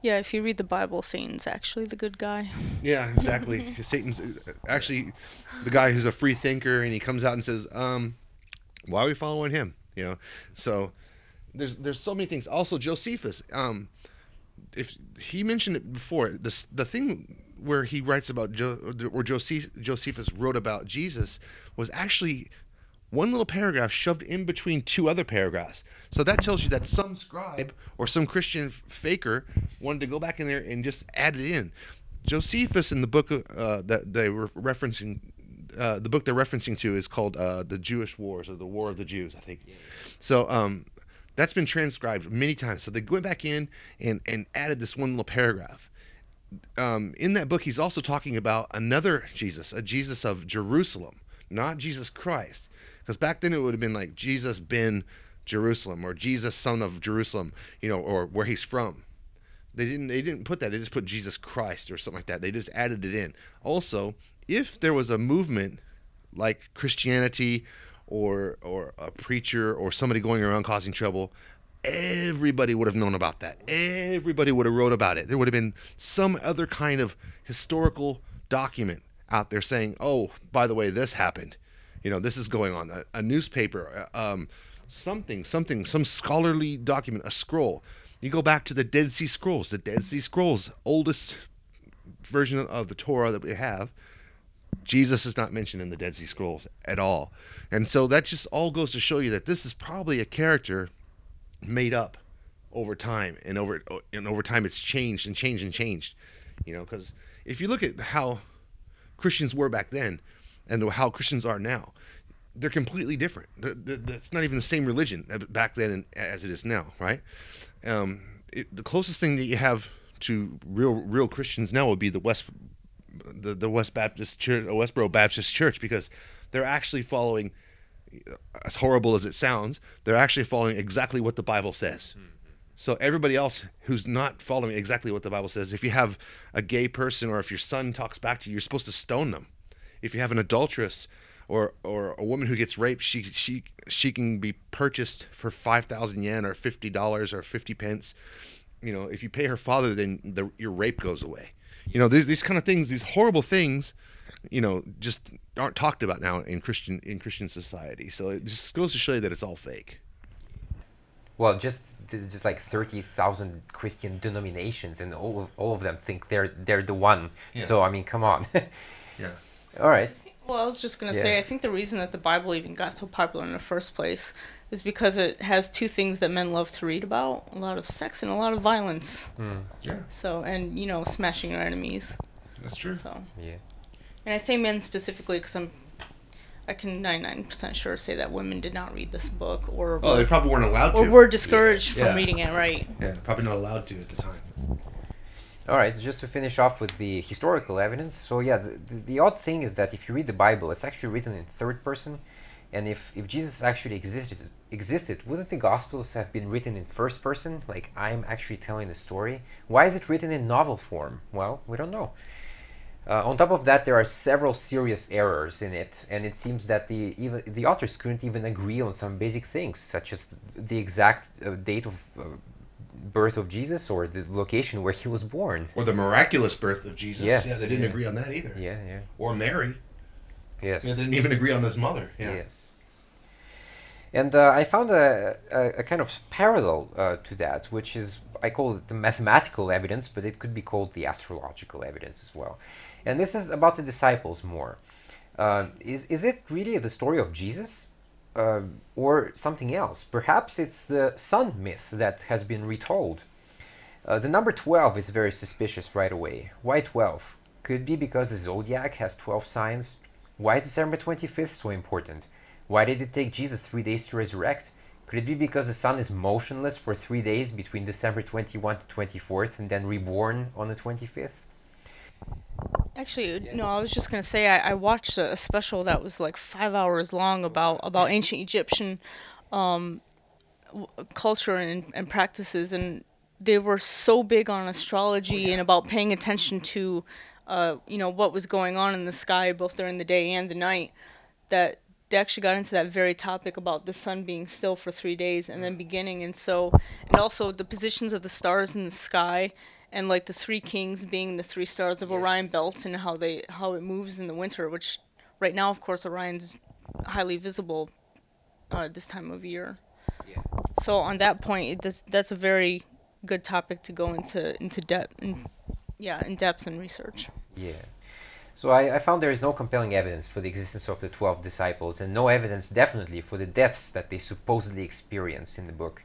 Yeah, if you read the Bible, Satan's actually the good guy. yeah, exactly. Satan's uh, actually the guy who's a free thinker, and he comes out and says, um, "Why are we following him?" You know, so there's there's so many things. Also, Josephus, um, if he mentioned it before, this the thing where he writes about jo, where Josephus wrote about Jesus was actually one little paragraph shoved in between two other paragraphs. So that tells you that some scribe or some Christian faker wanted to go back in there and just add it in. Josephus in the book uh, that they were referencing, uh, the book they're referencing to is called uh, the Jewish Wars or the War of the Jews, I think. So um, that's been transcribed many times. So they went back in and, and added this one little paragraph. Um, in that book, he's also talking about another Jesus, a Jesus of Jerusalem, not Jesus Christ. Because back then it would have been like Jesus ben Jerusalem or Jesus son of Jerusalem, you know, or where he's from. They didn't they didn't put that. They just put Jesus Christ or something like that. They just added it in. Also, if there was a movement like Christianity or or a preacher or somebody going around causing trouble, everybody would have known about that. Everybody would have wrote about it. There would have been some other kind of historical document out there saying, "Oh, by the way, this happened." You know, this is going on. A, a newspaper, uh, um, something, something, some scholarly document, a scroll. You go back to the Dead Sea Scrolls. The Dead Sea Scrolls, oldest version of the Torah that we have. Jesus is not mentioned in the Dead Sea Scrolls at all. And so that just all goes to show you that this is probably a character made up over time and over and over time it's changed and changed and changed you know because if you look at how christians were back then and how christians are now they're completely different it's not even the same religion back then as it is now right um, it, the closest thing that you have to real real christians now would be the west the, the west baptist church westboro baptist church because they're actually following as horrible as it sounds, they're actually following exactly what the Bible says. Mm-hmm. So everybody else who's not following exactly what the Bible says, if you have a gay person or if your son talks back to you, you're supposed to stone them. If you have an adulteress or or a woman who gets raped, she she she can be purchased for five thousand yen or fifty dollars or fifty pence. You know, if you pay her father, then the, your rape goes away. You know, these these kind of things, these horrible things you know, just aren't talked about now in Christian in Christian society. So it just goes to show you that it's all fake. Well, just just like thirty thousand Christian denominations, and all of, all of them think they're they're the one. Yeah. So I mean, come on. yeah. All right. Well, I was just gonna yeah. say, I think the reason that the Bible even got so popular in the first place is because it has two things that men love to read about: a lot of sex and a lot of violence. Mm. Yeah. So, and you know, smashing your enemies. That's true. So. Yeah and I say men specifically because I'm, I can 99% sure say that women did not read this book or. Oh, they probably weren't allowed to. Or were discouraged yeah. from yeah. reading it, right? Yeah, probably not allowed to at the time. All right, just to finish off with the historical evidence. So yeah, the, the, the, odd thing is that if you read the Bible, it's actually written in third person, and if if Jesus actually existed existed, wouldn't the Gospels have been written in first person, like I'm actually telling the story? Why is it written in novel form? Well, we don't know. Uh, on top of that, there are several serious errors in it, and it seems that the even the authors couldn't even agree on some basic things, such as the exact uh, date of uh, birth of Jesus or the location where he was born, or the miraculous birth of Jesus. Yes, yeah, they didn't yeah. agree on that either. Yeah, yeah. Or Mary. Yes. They didn't even agree on his mother. Yeah. Yes. And uh, I found a, a, a, kind of parallel uh, to that, which is I call it the mathematical evidence, but it could be called the astrological evidence as well. And this is about the disciples more. Uh, is, is it really the story of Jesus? Uh, or something else? Perhaps it's the sun myth that has been retold. Uh, the number 12 is very suspicious right away. Why 12? Could it be because the zodiac has 12 signs? Why is December 25th so important? Why did it take Jesus three days to resurrect? Could it be because the sun is motionless for three days between December 21 to 24th and then reborn on the 25th? Actually, no, I was just gonna say I, I watched a, a, special that was like five hours long about about ancient Egyptian um, w- culture and, and practices, and they were so big on astrology and about paying attention to, uh, you know, what was going on in the sky both during the day and the night, that they actually got into that very topic about the sun being still for three days and then beginning, and so and also the positions of the stars in the sky and like the three kings being the three stars of yes. Orion belt and how they how it moves in the winter, which right now of course Orion's highly visible uh, this time of year. Yeah. So on that point, it, that's a very good topic to go into into depth and yeah in depth and research. Yeah. So I, I found there is no compelling evidence for the existence of the 12 disciples and no evidence definitely for the deaths that they supposedly experience in the book.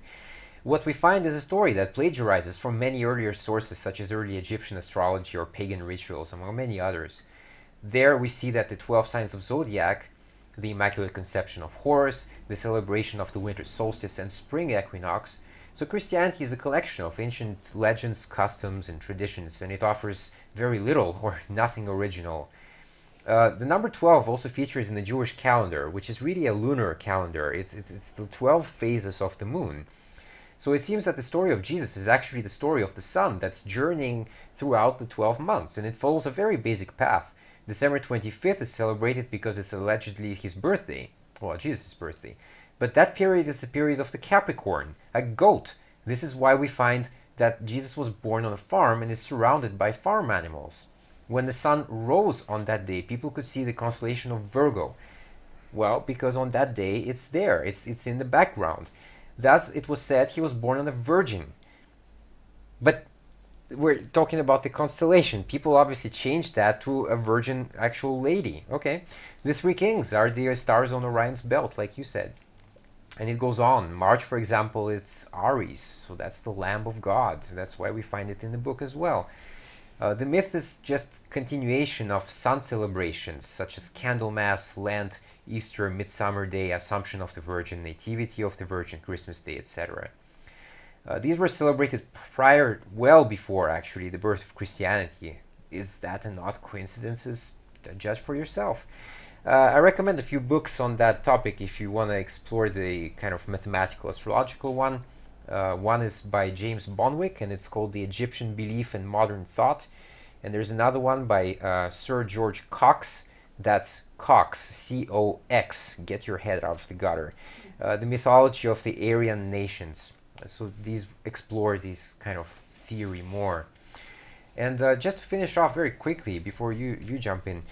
What we find is a story that plagiarizes from many earlier sources such as early Egyptian astrology or pagan rituals among many others. There we see that the 12 signs of zodiac, the Immaculate Conception of Horus, the celebration of the winter solstice and spring equinox, so Christianity is a collection of ancient legends, customs, and traditions, and it offers very little or nothing original. Uh, the number 12 also features in the Jewish calendar, which is really a lunar calendar. It, it, it's the 12 phases of the moon. So it seems that the story of Jesus is actually the story of the sun that's journeying throughout the 12 months, and it follows a very basic path. December 25th is celebrated because it's allegedly his birthday, well, Jesus' birthday. But that period is the period of the Capricorn, a goat. This is why we find that Jesus was born on a farm and is surrounded by farm animals. When the sun rose on that day, people could see the constellation of Virgo. Well, because on that day it's there, it's, it's in the background. Thus, it was said he was born on a virgin. But we're talking about the constellation. People obviously changed that to a virgin actual lady. Okay. The three kings are the stars on Orion's belt, like you said and it goes on. March, for example, it's Aries, so that's the Lamb of God. That's why we find it in the book as well. Uh, the myth is just continuation of sun celebrations such as Candlemas, Lent, Easter, Midsummer Day, Assumption of the Virgin, Nativity of the Virgin, Christmas Day, etc. Uh, these were celebrated prior, well before actually the birth of Christianity. Is that not coincidences? Judge for yourself. Uh, I recommend a few books on that topic if you want to explore the kind of mathematical astrological one. Uh, one is by James Bonwick and it's called The Egyptian Belief and Modern Thought. And there's another one by uh, Sir George Cox. That's Cox, C O X. Get your head out of the gutter. Uh, the mythology of the Aryan nations. So these explore this kind of theory more. And uh, just to finish off very quickly before you, you jump in,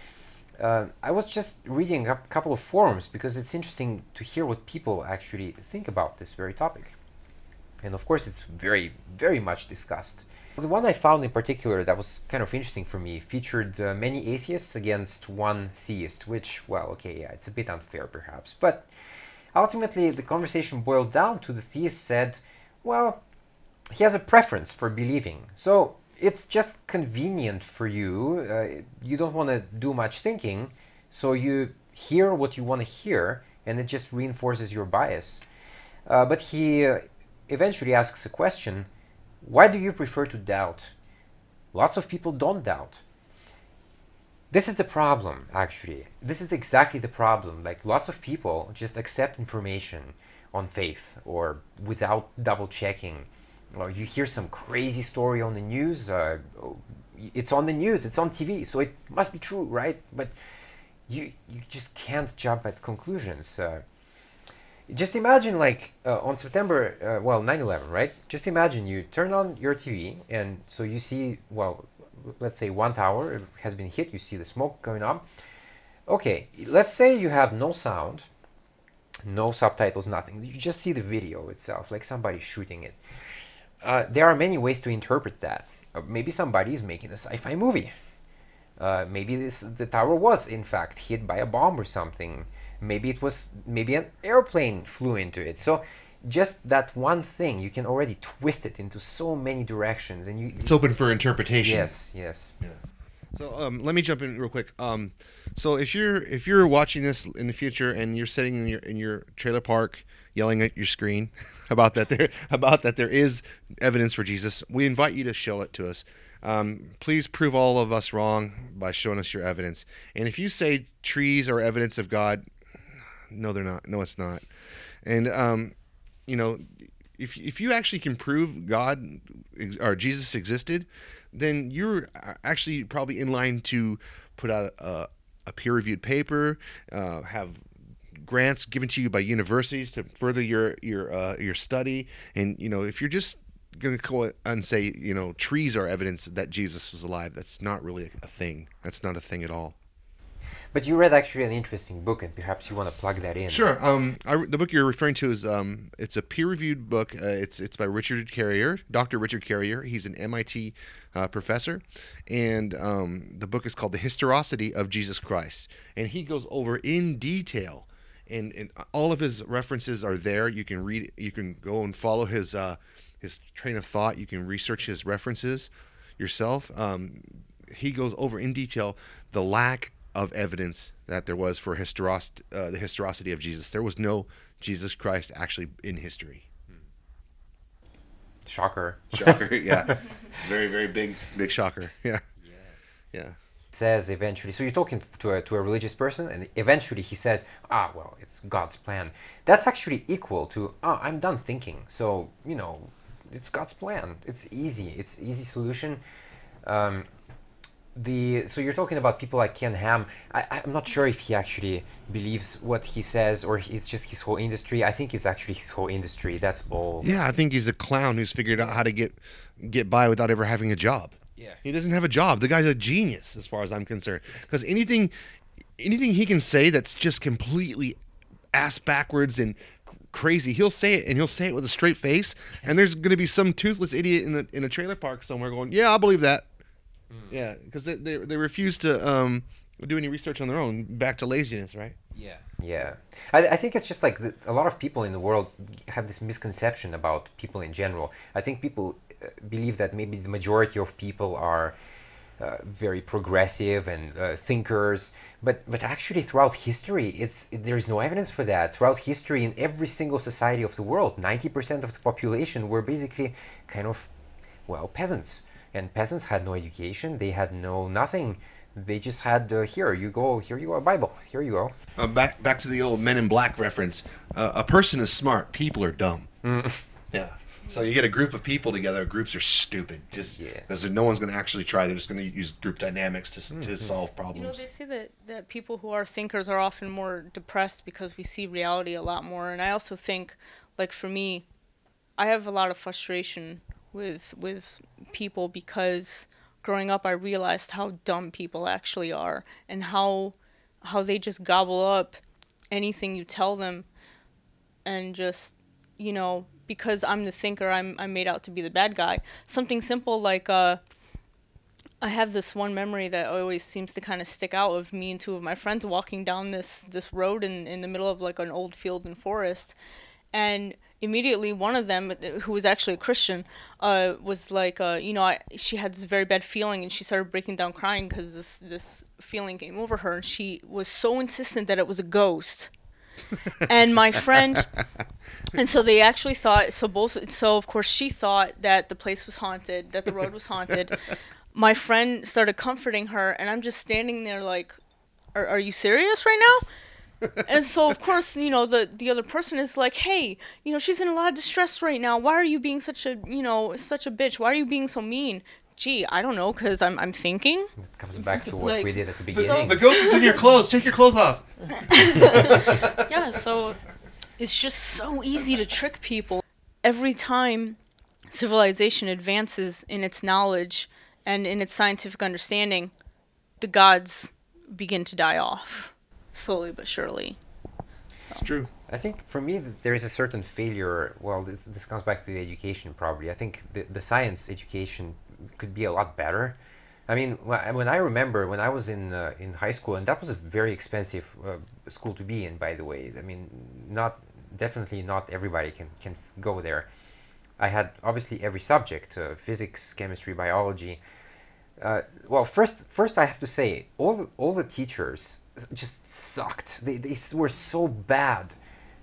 uh, I was just reading a couple of forums because it's interesting to hear what people actually think about this very topic. And of course, it's very, very much discussed. The one I found in particular that was kind of interesting for me featured uh, many atheists against one theist, which, well, okay, yeah, it's a bit unfair perhaps. But ultimately, the conversation boiled down to the theist said, well, he has a preference for believing. So it's just convenient for you. Uh, you don't want to do much thinking, so you hear what you want to hear, and it just reinforces your bias. Uh, but he uh, eventually asks a question why do you prefer to doubt? Lots of people don't doubt. This is the problem, actually. This is exactly the problem. Like, lots of people just accept information on faith or without double checking or you hear some crazy story on the news. Uh, it's on the news. It's on TV, so it must be true, right? But you you just can't jump at conclusions. Uh, just imagine like uh, on September, uh, well, 9/11, right? Just imagine you turn on your TV and so you see, well, let's say one tower has been hit. You see the smoke going up. Okay, let's say you have no sound, no subtitles, nothing. You just see the video itself, like somebody shooting it uh, there are many ways to interpret that. Uh, maybe somebody is making a sci-fi movie. Uh, maybe this the tower was in fact hit by a bomb or something. Maybe it was maybe an airplane flew into it. So just that one thing, you can already twist it into so many directions, and you. It's open for interpretation. Yes. Yes. Yeah. So um, let me jump in real quick. Um, so if you're if you're watching this in the future and you're sitting in your in your trailer park yelling at your screen about that there about that there is evidence for Jesus, we invite you to show it to us. Um, please prove all of us wrong by showing us your evidence. And if you say trees are evidence of God, no, they're not. No, it's not. And um, you know, if if you actually can prove God or Jesus existed, then you're actually probably in line to put out a, a peer-reviewed paper, uh, have grants given to you by universities to further your your uh, your study. And you know, if you're just going to go and say, you know, trees are evidence that Jesus was alive, that's not really a thing. That's not a thing at all. But you read actually an interesting book, and perhaps you want to plug that in. Sure. Um, I, the book you're referring to is um, it's a peer-reviewed book. Uh, it's it's by Richard Carrier, Dr. Richard Carrier. He's an MIT uh, professor, and um, the book is called The Historicity of Jesus Christ, and he goes over in detail, and, and all of his references are there. You can read, you can go and follow his uh, his train of thought. You can research his references yourself. Um, he goes over in detail the lack of evidence that there was for historic, uh, the historicity of Jesus. There was no Jesus Christ actually in history. Shocker. Shocker, yeah. very, very big, big shocker. Yeah. Yeah. Says eventually, so you're talking to a, to a religious person, and eventually he says, ah, well, it's God's plan. That's actually equal to, ah, I'm done thinking. So, you know, it's God's plan. It's easy. It's easy solution. Um, the so you're talking about people like Ken Ham. I, I'm not sure if he actually believes what he says or it's just his whole industry. I think it's actually his whole industry. That's all. Yeah, I think he's a clown who's figured out how to get get by without ever having a job. Yeah. He doesn't have a job. The guy's a genius as far as I'm concerned. Because anything anything he can say that's just completely ass backwards and crazy, he'll say it and he'll say it with a straight face. And there's going to be some toothless idiot in a, in a trailer park somewhere going, "Yeah, I believe that." Yeah, because they, they they refuse to um, do any research on their own. Back to laziness, right? Yeah. Yeah. I, I think it's just like the, a lot of people in the world have this misconception about people in general. I think people uh, believe that maybe the majority of people are uh, very progressive and uh, thinkers, but but actually throughout history, it's there is no evidence for that. Throughout history, in every single society of the world, ninety percent of the population were basically kind of well peasants, and peasants had no education. They had no nothing. They just had uh, here you go, here you go, a Bible, here you go. Uh, back back to the old Men in Black reference. Uh, a person is smart. People are dumb. Yeah. So you get a group of people together. Groups are stupid. Just Yeah. because no one's going to actually try. They're just going to use group dynamics to s to solve problems You know, problems. they say that, that people who are thinkers are often more depressed because we see reality a lot more. And I also think, like for me, I have a lot of frustration with with people because growing up I realized how dumb people actually are and how how they just gobble up anything you tell them and just you know because I'm the thinker I'm I'm made out to be the bad guy. Something simple like uh I have this one memory that always seems to kind of stick out of me and two of my friends walking down this this road in in the middle of like an old field and forest, and immediately one of them, who was actually a Christian, uh, was like, uh, you know, I, she had this very bad feeling and she started breaking down crying because this this feeling came over her and she was so insistent that it was a ghost. and my friend and so they actually thought so both so of course she thought that the place was haunted that the road was haunted my friend started comforting her and i'm just standing there like are, are you serious right now and so of course you know the the other person is like hey you know she's in a lot of distress right now why are you being such a you know such a bitch why are you being so mean gee i don't know because i'm i'm thinking It comes back to what Like, we did at the so- beginning. The ghost is in your clothes. Take your clothes off. yeah, so it's just so easy to trick people. Every time civilization advances in its knowledge and in its scientific understanding, the gods begin to die off, slowly but surely. It's true. I think for me th- there is a certain failure. Well, this, this comes back to the education probably. I think the, the science education could be a lot better. I mean, when I remember when I was in uh, in high school, and that was a very expensive uh, school to be in, by the way. I mean, not definitely not everybody can can go there. I had obviously every subject: uh, physics, chemistry, biology. Uh, well, first, first I have to say, all the, all the teachers just sucked. They, they were so bad.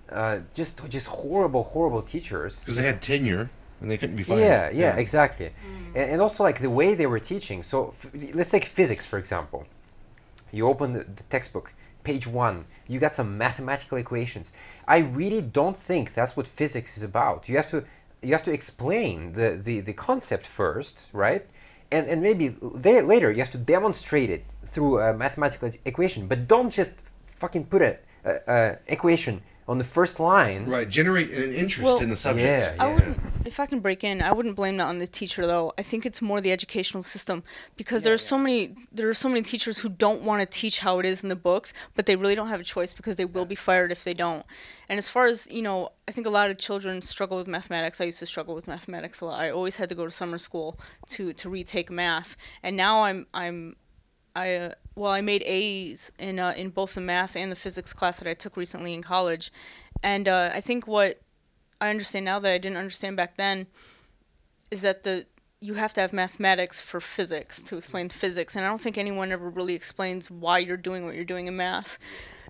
Uh, just just horrible, horrible teachers. Because they had tenure and they couldn't be fired. Yeah, yeah, exactly. And, and also like the way they were teaching. So f- let's take physics for example. You open the, the textbook, page one. You got some mathematical equations. I really don't think that's what physics is about. You have to you have to explain the the, the concept first, right? And and maybe there, later you have to demonstrate it through a mathematical equation. But don't just fucking put a, a, a equation on the first line. Right, generate an interest Well, in the subject. Yeah, I wouldn't, if I can break in, I wouldn't blame that on the teacher though. I think it's more the educational system because there's so many there are so many teachers who don't want to teach how it is in the books, but they really don't have a choice because they will be fired if they don't. And as far as you know, I think a lot of children struggle with mathematics. I used to struggle with mathematics a lot. I always had to go to summer school to to retake math, and now I'm I'm I uh, well, I made A's in uh, in both the math and the physics class that I took recently in college, and uh, I think what I understand now that I didn't understand back then is that the you have to have mathematics for physics to explain physics, and I don't think anyone ever really explains why you're doing what you're doing in math.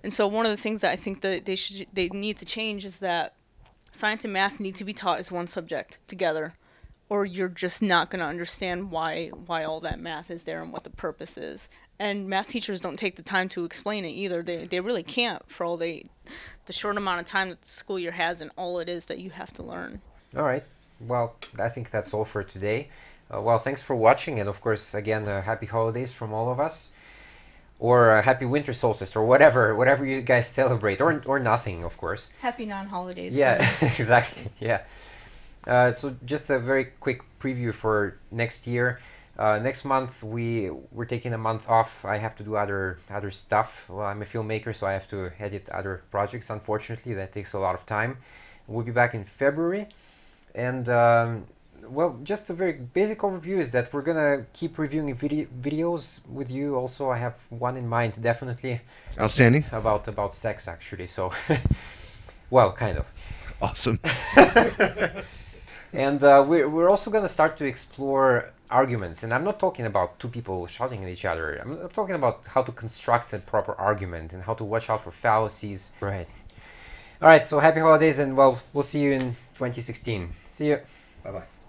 And so one of the things that I think that they should they need to change is that science and math need to be taught as one subject together or you're just not going to understand why why all that math is there and what the purpose is. And math teachers don't take the time to explain it either. They they really can't for all they the short amount of time that the school year has and all it is that you have to learn. All right. Well, I think that's all for today. Uh, well, thanks for watching, and of course, again, uh, happy holidays from all of us, or uh, happy winter solstice, or whatever, whatever you guys celebrate, or or nothing, of course. Happy non-holidays. Yeah, exactly. Yeah. Uh, so just a very quick preview for next year. Uh, next month we we're taking a month off. I have to do other other stuff. Well, I'm a filmmaker, so I have to edit other projects. Unfortunately, that takes a lot of time. We'll be back in February, and um, well, just a very basic overview is that we're gonna keep reviewing video videos with you. Also, I have one in mind, definitely Outstanding. about about sex, actually. So, well, kind of. Awesome. And uh, we're, we're also going to start to explore arguments. And I'm not talking about two people shouting at each other. I'm, I'm talking about how to construct a proper argument and how to watch out for fallacies. Right. All right. So happy holidays, and well, we'll see you in 2016. See you. Bye bye.